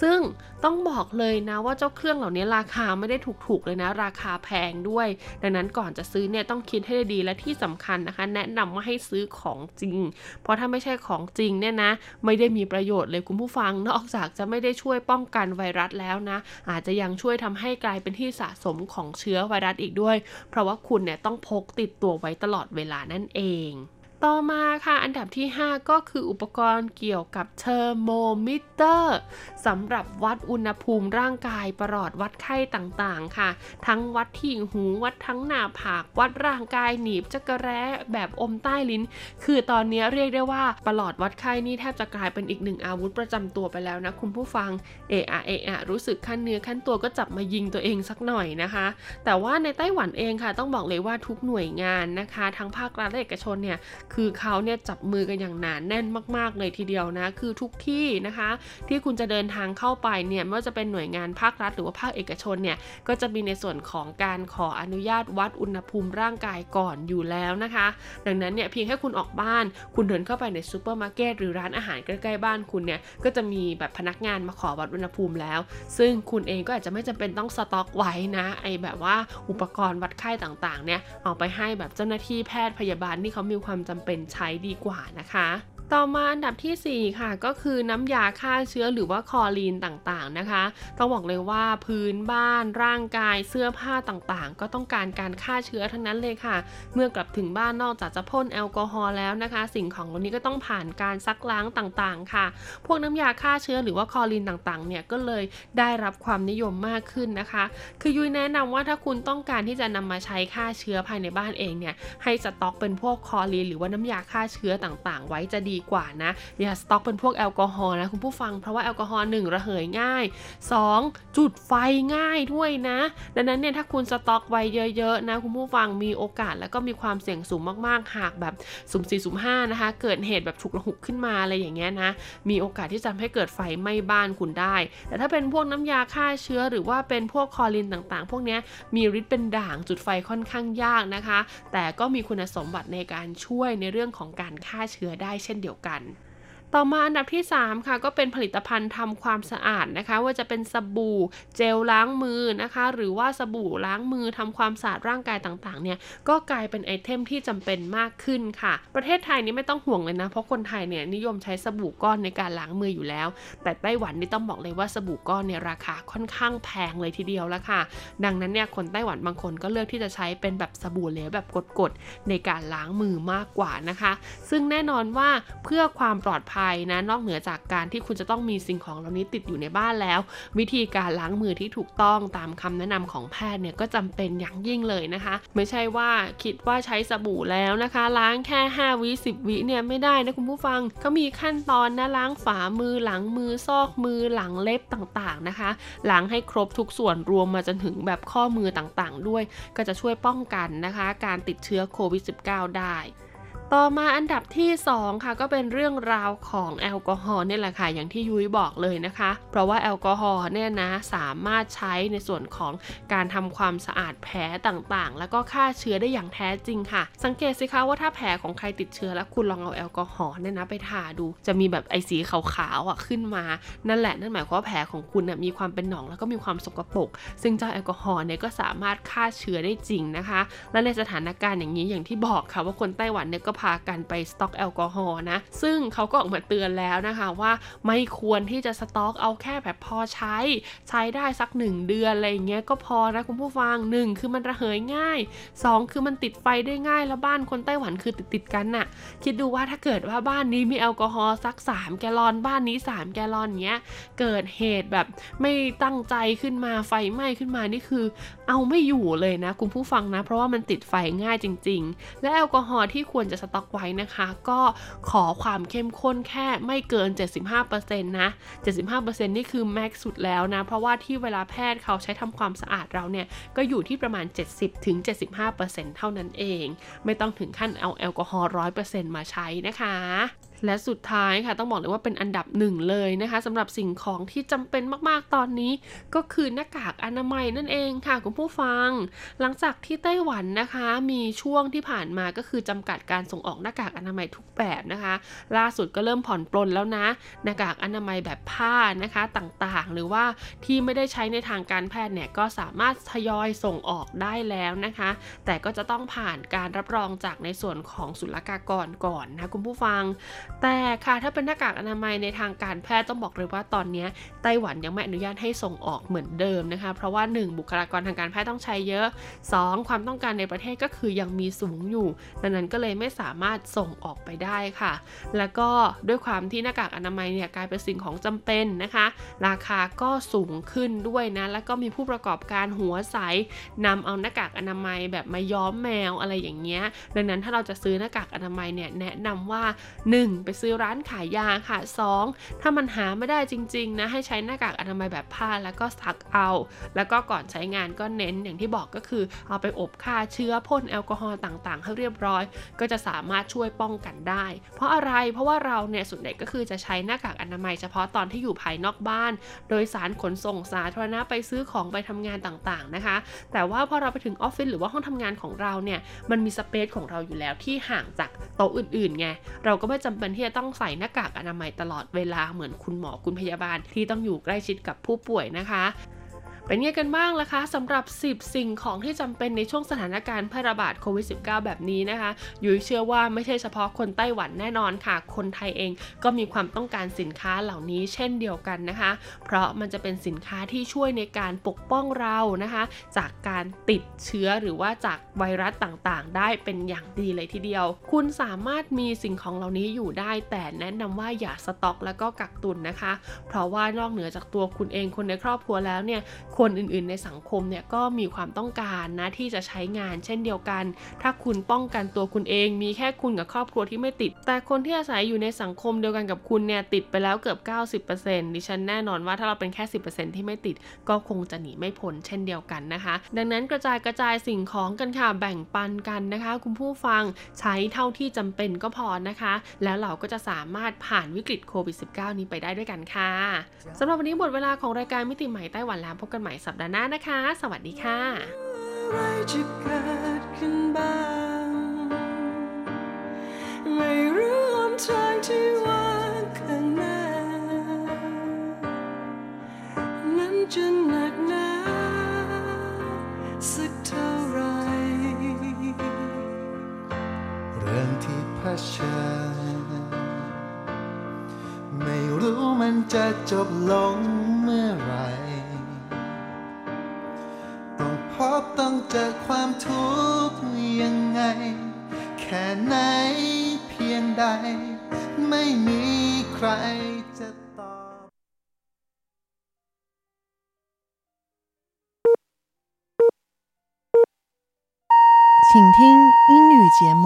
ซึ่งต้องบอกเลยนะว่าเจ้าเครื่องเหล่านี้ราคาไม่ได้ถูกๆเลยนะ ราคาแพงด้วย ดังนั้นก่อนจะซื้อเนี่ยต้องคิดให้ดีและที่สำคัญนะคะ แนะนำว่าให้ซื้อของจริง เพราะถ้าไม่ใช่ของจริงเนี่ยนะ ไม่ได้มีประโยชน์เลยคุณผู้ฟัง นอกจากจะไม่ได้ช่วยป้องกันไวรัสแล้วนะ อาจจะยังช่วยทำให้กลายเป็นที่สะสมของเชื้อไวรัสอีกด้วย เพราะว่าคุณเนี่ยต้องพกติดตัวไว้ตลอดเวลานั่นเอง ต่อมาค่ะ อันดับที่ 5 ก็คืออุปกรณ์เกี่ยวกับเทอร์โมมิเตอร์สำหรับวัดอุณหภูมิร่างกายประหลอดวัดไข้ต่างๆค่ะ ทั้งวัดที่หูวัดทั้งหน้าผาก วัดร่างกายหนีบจักระแร้แบบอมใต้ลิ้น คือตอนนี้เรียกได้ว่าประหลอดวัดไข้นี่แทบจะกลายเป็นอีกหนึ่งอาวุธประจำตัวไปแล้วนะคุณผู้ฟังเอะอะเอะอะรู้สึกขั้นเนื้อขั้นตัวก็จับมายิงตัวเองสักหน่อยนะคะ แต่ว่าในไต้หวันเองค่ะ ต้องบอกเลยว่าทุกหน่วยงานนะคะ ทั้งภาครัฐและเอกชนเนี่ยคือเขาเนี่ยจับมือกันอย่างหนาแน่นมาก ๆ เลยทีเดียวนะ คือทุกที่นะคะ ที่คุณจะเดินทางเข้าไปเนี่ยไม่ว่าจะเป็นหน่วยงานภาครัฐหรือว่าภาคเอกชนเนี่ยก็จะมีในส่วนของการขออนุญาตวัดอุณหภูมิร่างกายก่อนอยู่แล้วนะคะ ดังนั้นเนี่ยเพียงแค่คุณออกบ้าน คุณเดินเข้าไปในซูเปอร์มาร์เก็ตหรือร้านอาหารใกล้ๆบ้านคุณเนี่ยก็จะมีแบบพนักงานมาขอวัดอุณหภูมิแล้ว ซึ่งคุณเองก็อาจจะไม่จำเป็นต้องสต็อกไว้นะไอ้แบบว่าอุปกรณ์วัดไข้ต่างๆเนี่ยเอาไปให้แบบเจ้าหน้าที่แพทย์พยาบาลที่เขามีความจำเป็นใช้ดีกว่านะคะ ต่อมาอันดับทีสี่ 4 ค่ะ ก็คือน้ำยาฆ่าเชื้อหรือว่าคอรีนต่างๆนะคะ ต้องบอกเลยว่าพื้นบ้านร่างกายเสื้อผ้าต่างๆ ก็ต้องการการฆ่าเชื้อทั้งนั้นเลยค่ะ เมื่อกลับถึงบ้านนอกจากจะพ่นแอลกอฮอล์แล้วนะคะ สิ่งของเหล่านี้ก็ต้องผ่านการซักล้างต่างๆ ค่ะ พวกน้ำยาฆ่าเชื้อหรือว่าคอรีนต่างๆ เนี่ยก็เลยได้รับความนิยมมากขึ้นนะคะ คือยุ้ยแนะนำว่าถ้าคุณต้องการที่จะนำมาใช้ฆ่าเชื้อภายในบ้านเองเนี่ยให้สต็อกเป็นพวกคอรีนหรือว่าน้ำยาฆ่าเชื้อต่างๆ ไว้จะดีกว่านะอย่าสต็อกเป็นพวกแอลกอฮอล์นะคุณผู้ฟังเพราะว่าแอลกอฮอล์หนึ่งระเหยง่าย 2. จุดไฟง่ายด้วยนะ ดังนั้นเนี่ยถ้าคุณสต็อกไว้เยอะๆนะคุณผู้ฟังมีโอกาสแล้วก็มีความเสี่ยงสูงมากๆ หากแบบสุ่มสี่สุ่มห้านะคะ เกิดเหตุแบบฉุกระหุกขึ้นมาอะไรอย่างเงี้ยนะ มีโอกาสที่จะทำให้เกิดไฟไหม้บ้านคุณได้ แต่ถ้าเป็นพวกน้ำยาฆ่าเชื้อหรือว่าเป็นพวกคอรินต่างๆ พวกเนี้ยมีฤทธิ์เป็นด่างจุดไฟค่อนข้างยากนะคะ แต่ก็มีคุณสมบัติในการช่วยในเรื่องของการฆ่าเชื้อได้เช่นเดียวเดียวกัน ต่อมาอันดับที่ 3 ค่ะ ก็เป็นผลิตภัณฑ์ทำความสะอาดนะคะ ว่าจะเป็นสบู่เจลล้างมือนะคะ หรือว่าสบู่ล้างมือทำความสะอาดร่างกายต่างๆ เนี่ยก็กลายเป็นไอเทมที่จำเป็นมากขึ้นค่ะ ประเทศไทยนี่ไม่ต้องห่วงเลยนะ เพราะคนไทยเนี่ยนิยมใช้สบู่ก้อนในการล้างมืออยู่แล้ว แต่ไต้หวันนี่ต้องบอกเลยว่าสบู่ก้อนเนี่ยราคาค่อนข้างแพงเลยทีเดียวล้วค่ะ ดังนั้นเนี่ยคนไต้หวันบางคนก็เลือกที่จะใช้เป็นแบบสบู่เหลวแบบกดๆในการล้างมือมากกว่านะคะ ซึ่งแน่นอนว่าเพื่อความปลอดภัยนะนอกเหนือจากการที่คุณจะต้องมีสิ่งของเหล่านี้ติดอยู่ในบ้านแล้ว วิธีการล้างมือที่ถูกต้องตามคำแนะนำของแพทย์เนี่ยก็จำเป็นอย่างยิ่งเลยนะคะ ไม่ใช่ว่าคิดว่าใช้สบู่แล้วนะคะ ล้างแค่ 5 วิ10 วิเนี่ยไม่ได้นะคุณผู้ฟังเขามีขั้นตอนนะล้างฝ่ามือหลังมือซอกมือหลังเล็บต่างๆนะคะล้างให้ครบทุกส่วนรวมมาจนถึงแบบข้อมือต่างๆ ด้วย ก็จะช่วยป้องกันนะคะ การติดเชื้อโควิด -19 ได้ ต่อมาอันดับที่ 2 ค่ะ ก็เป็นเรื่องราวของแอลกอฮอล์เนี่ยแหละค่ะ อย่างที่ยุ้ยบอกเลยนะคะ เพราะว่าแอลกอฮอล์เนี่ยนะสามารถใช้ในส่วนของการทำความสะอาดแผลต่างๆ แล้วก็ฆ่าเชื้อได้อย่างแท้จริงค่ะ สังเกตสิคะว่าถ้าแผลของใครติดเชื้อแล้วคุณลองเอาแอลกอฮอล์เนี่ยนะไปทาดู จะมีแบบไอสีขาวๆอะขึ้นมา นั่นแหละนั่นหมายความว่าแผลของคุณน่ยมีความเป็นหนองแล้วก็มีความสกปรกซึ่งเจ้าแอลกอฮอล์เนี่ยก็สามารถฆ่าเชื้อได้จริงนะคะ และในสถานการณ์อย่างนี้อย่างที่บอกค่ะว่าคนไต้หวันเนี่ยก็พากันไปสต็อกแอลกอฮอล์นะ ซึ่งเขาก็ออกมาเตือนแล้วนะคะว่าไม่ควรที่จะสต็อกเอาแค่แบบพอใช้ ใช้ได้สัก 1 เดือนอะไรอย่างเงี้ยก็พอนะคุณผู้ฟัง 1 คือมันระเหยง่าย 2 คือมันติดไฟได้ง่ายแล้วบ้านคนไต้หวันคือติดติดกันน่ะ คิดดูว่าถ้าเกิดว่าบ้านนี้มีแอลกอฮอล์สัก 3 แกลลอนบ้านนี้ 3 แกลลอนเงี้ยเกิดเหตุแบบไม่ตั้งใจขึ้นมาไฟไหม้ขึ้นมานี่คือ เอาไม่อยู่เลยนะ คุณผู้ฟังนะ เพราะว่ามันติดไฟง่ายจริง ๆ และแอลกอฮอล์ที่ควรจะสต็อกไว้นะคะ ก็ขอความเข้มข้นแค่ไม่เกิน 75%นะ75%นี่คือแม็กซ์สุดแล้วนะ เพราะว่าที่เวลาแพทย์เขาใช้ทำความสะอาดเราเนี่ย ก็อยู่ที่ประมาณ 70-75%เท่านั้นเอง ไม่ต้องถึงขั้นเอาแอลกอฮอล์100%มาใช้นะคะและสุดท้ายค่ะต้องบอกเลยว่าเป็นอันดับหนึ่งเลยนะคะสำหรับสิ่งของที่จำเป็นมากๆตอนนี้ ก็คือหน้ากากอนามัยนั่นเองค่ะคุณผู้ฟัง หลังจากที่ไต้หวันนะคะ มีช่วงที่ผ่านมาก็คือจำกัดการส่งออกหน้ากากอนามัยทุกแบบนะคะ ล่าสุดก็เริ่มผ่อนปลนแล้วนะหน้ากากอนามัยแบบผ้านะคะต่างๆ หรือว่าที่ไม่ได้ใช้ในทางการแพทย์เนี่ยก็สามารถทยอยส่งออกได้แล้วนะคะ แต่ก็จะต้องผ่านการรับรองจากในส่วนของศุลกากรก่อนนะคุณผู้ฟังแต่ค่ะถ้าเป็นหน้ากากอนามัยในทางการแพทย์ต้องบอกเลยว่าตอนนี้ไต้หวันยังไม่อนุญาตให้ส่งออกเหมือนเดิมนะคะ เพราะว่า 1 บุคลากรทางการแพทย์ต้องใช้เยอะ 2 ความต้องการในประเทศก็คือยังมีสูงอยู่ ดังนั้นก็เลยไม่สามารถส่งออกไปได้ค่ะ แล้วก็ด้วยความที่หน้ากากอนามัยเนี่ยกลายเป็นสิ่งของจำเป็นนะคะ ราคาก็สูงขึ้นด้วยนะแล้วก็มีผู้ประกอบการหัวใสนำเอาหน้ากากอนามัยแบบมาย้อมแมวอะไรอย่างเงี้ยดังนั้นถ้าเราจะซื้อหน้ากากอนามัยเนี่ยแนะนำว่า 1. ไปซื้อร้านขายยาค่ะ 2. ถ้ามันหาไม่ได้จริง ๆ นะ ให้ใช้หน้ากากอนามัยแบบผ้าแล้วก็ซักเอา แล้วก็ก่อนใช้งานก็เน้นอย่างที่บอกก็คือ เอาไปอบฆ่าเชื้อพ่นแอลกอฮอล์ต่างๆ ให้เรียบร้อย ก็จะสามารถช่วยป้องกันได้ เพราะอะไรเพราะว่าเราเนี่ยส่วนใหญ่ก็คือจะใช้หน้ากากอนามัยเฉพาะตอนที่อยู่ภายนอกบ้าน โดยสารขนส่งสาธารณะไปซื้อของไปทำงานต่างๆนะคะ แต่ว่าพอเราไปถึงออฟฟิศหรือว่าห้องทำงานของเราเนี่ยมันมีสเปซของเราอยู่แล้วที่ห่างจากโต๊ะอื่นๆไงเราก็ไม่จำเป็นที่จะต้องใส่หน้ากากอนามัยตลอดเวลาเหมือนคุณหมอคุณพยาบาลที่ต้องอยู่ใกล้ชิดกับผู้ป่วยนะคะ เป็นไงกันบ้างล่ะคะสำหรับ 10 สิ่งของที่จำเป็นในช่วงสถานการณ์แพร่ระบาดโควิด -19 แบบนี้นะคะยุ้ยเชื่อว่าไม่ใช่เฉพาะคนไต้หวันแน่นอนค่ะ คนไทยเองก็มีความต้องการสินค้าเหล่านี้เช่นเดียวกันนะคะ เพราะมันจะเป็นสินค้าที่ช่วยในการปกป้องเรานะคะ จากการติดเชื้อหรือว่าจากไวรัสต่างๆ ได้เป็นอย่างดีเลยทีเดียว คุณสามารถมีสิ่งของเหล่านี้อยู่ได้ แต่แนะนำว่าอย่าสต็อกแล้วก็กักตุนนะคะ เพราะว่านอกเหนือจากตัวคุณเองคนในครอบครัวแล้วเนี่ยคนอื่นๆในสังคมเนี่ยก็มีความต้องการนะที่จะใช้งานเช่นเดียวกัน ถ้าคุณป้องกันตัวคุณเอง มีแค่คุณกับครอบครัวที่ไม่ติด แต่คนที่อาศัยอยู่ในสังคมเดียวกันกับคุณเนี่ยติดไปแล้วเกือบ 90%ดิฉันแน่นอนว่าถ้าเราเป็นแค่ 10%ที่ไม่ติดก็คงจะหนีไม่พ้นเช่นเดียวกันนะคะ ดังนั้นกระจายกระจายสิ่งของกันค่ะแบ่งปันกันนะคะ คุณผู้ฟังใช้เท่าที่จำเป็นก็พอนะคะ แล้วเราก็จะสามารถผ่านวิกฤตโควิด -19 นี้ไปได้ด้วยกันค่ะสำหรับวันนี้หมดเวลาของรายการมิติใหม่ไต้หวันแล้วพบกันใหม่สัปดาห์หน้านะคะ สวัสดีค่ะไม่รู้หนทางที่ว่างข้างหน้า นั้นจะหนักหนาสักเท่าไร เรื่องที่เผชญไม่รู้มันจะจบลงเมื่อไร พบต้องเจอความทุกข์ยังไง แค่ไหนเพียงใด ไม่มีใครจะตอบ 请听英语节目。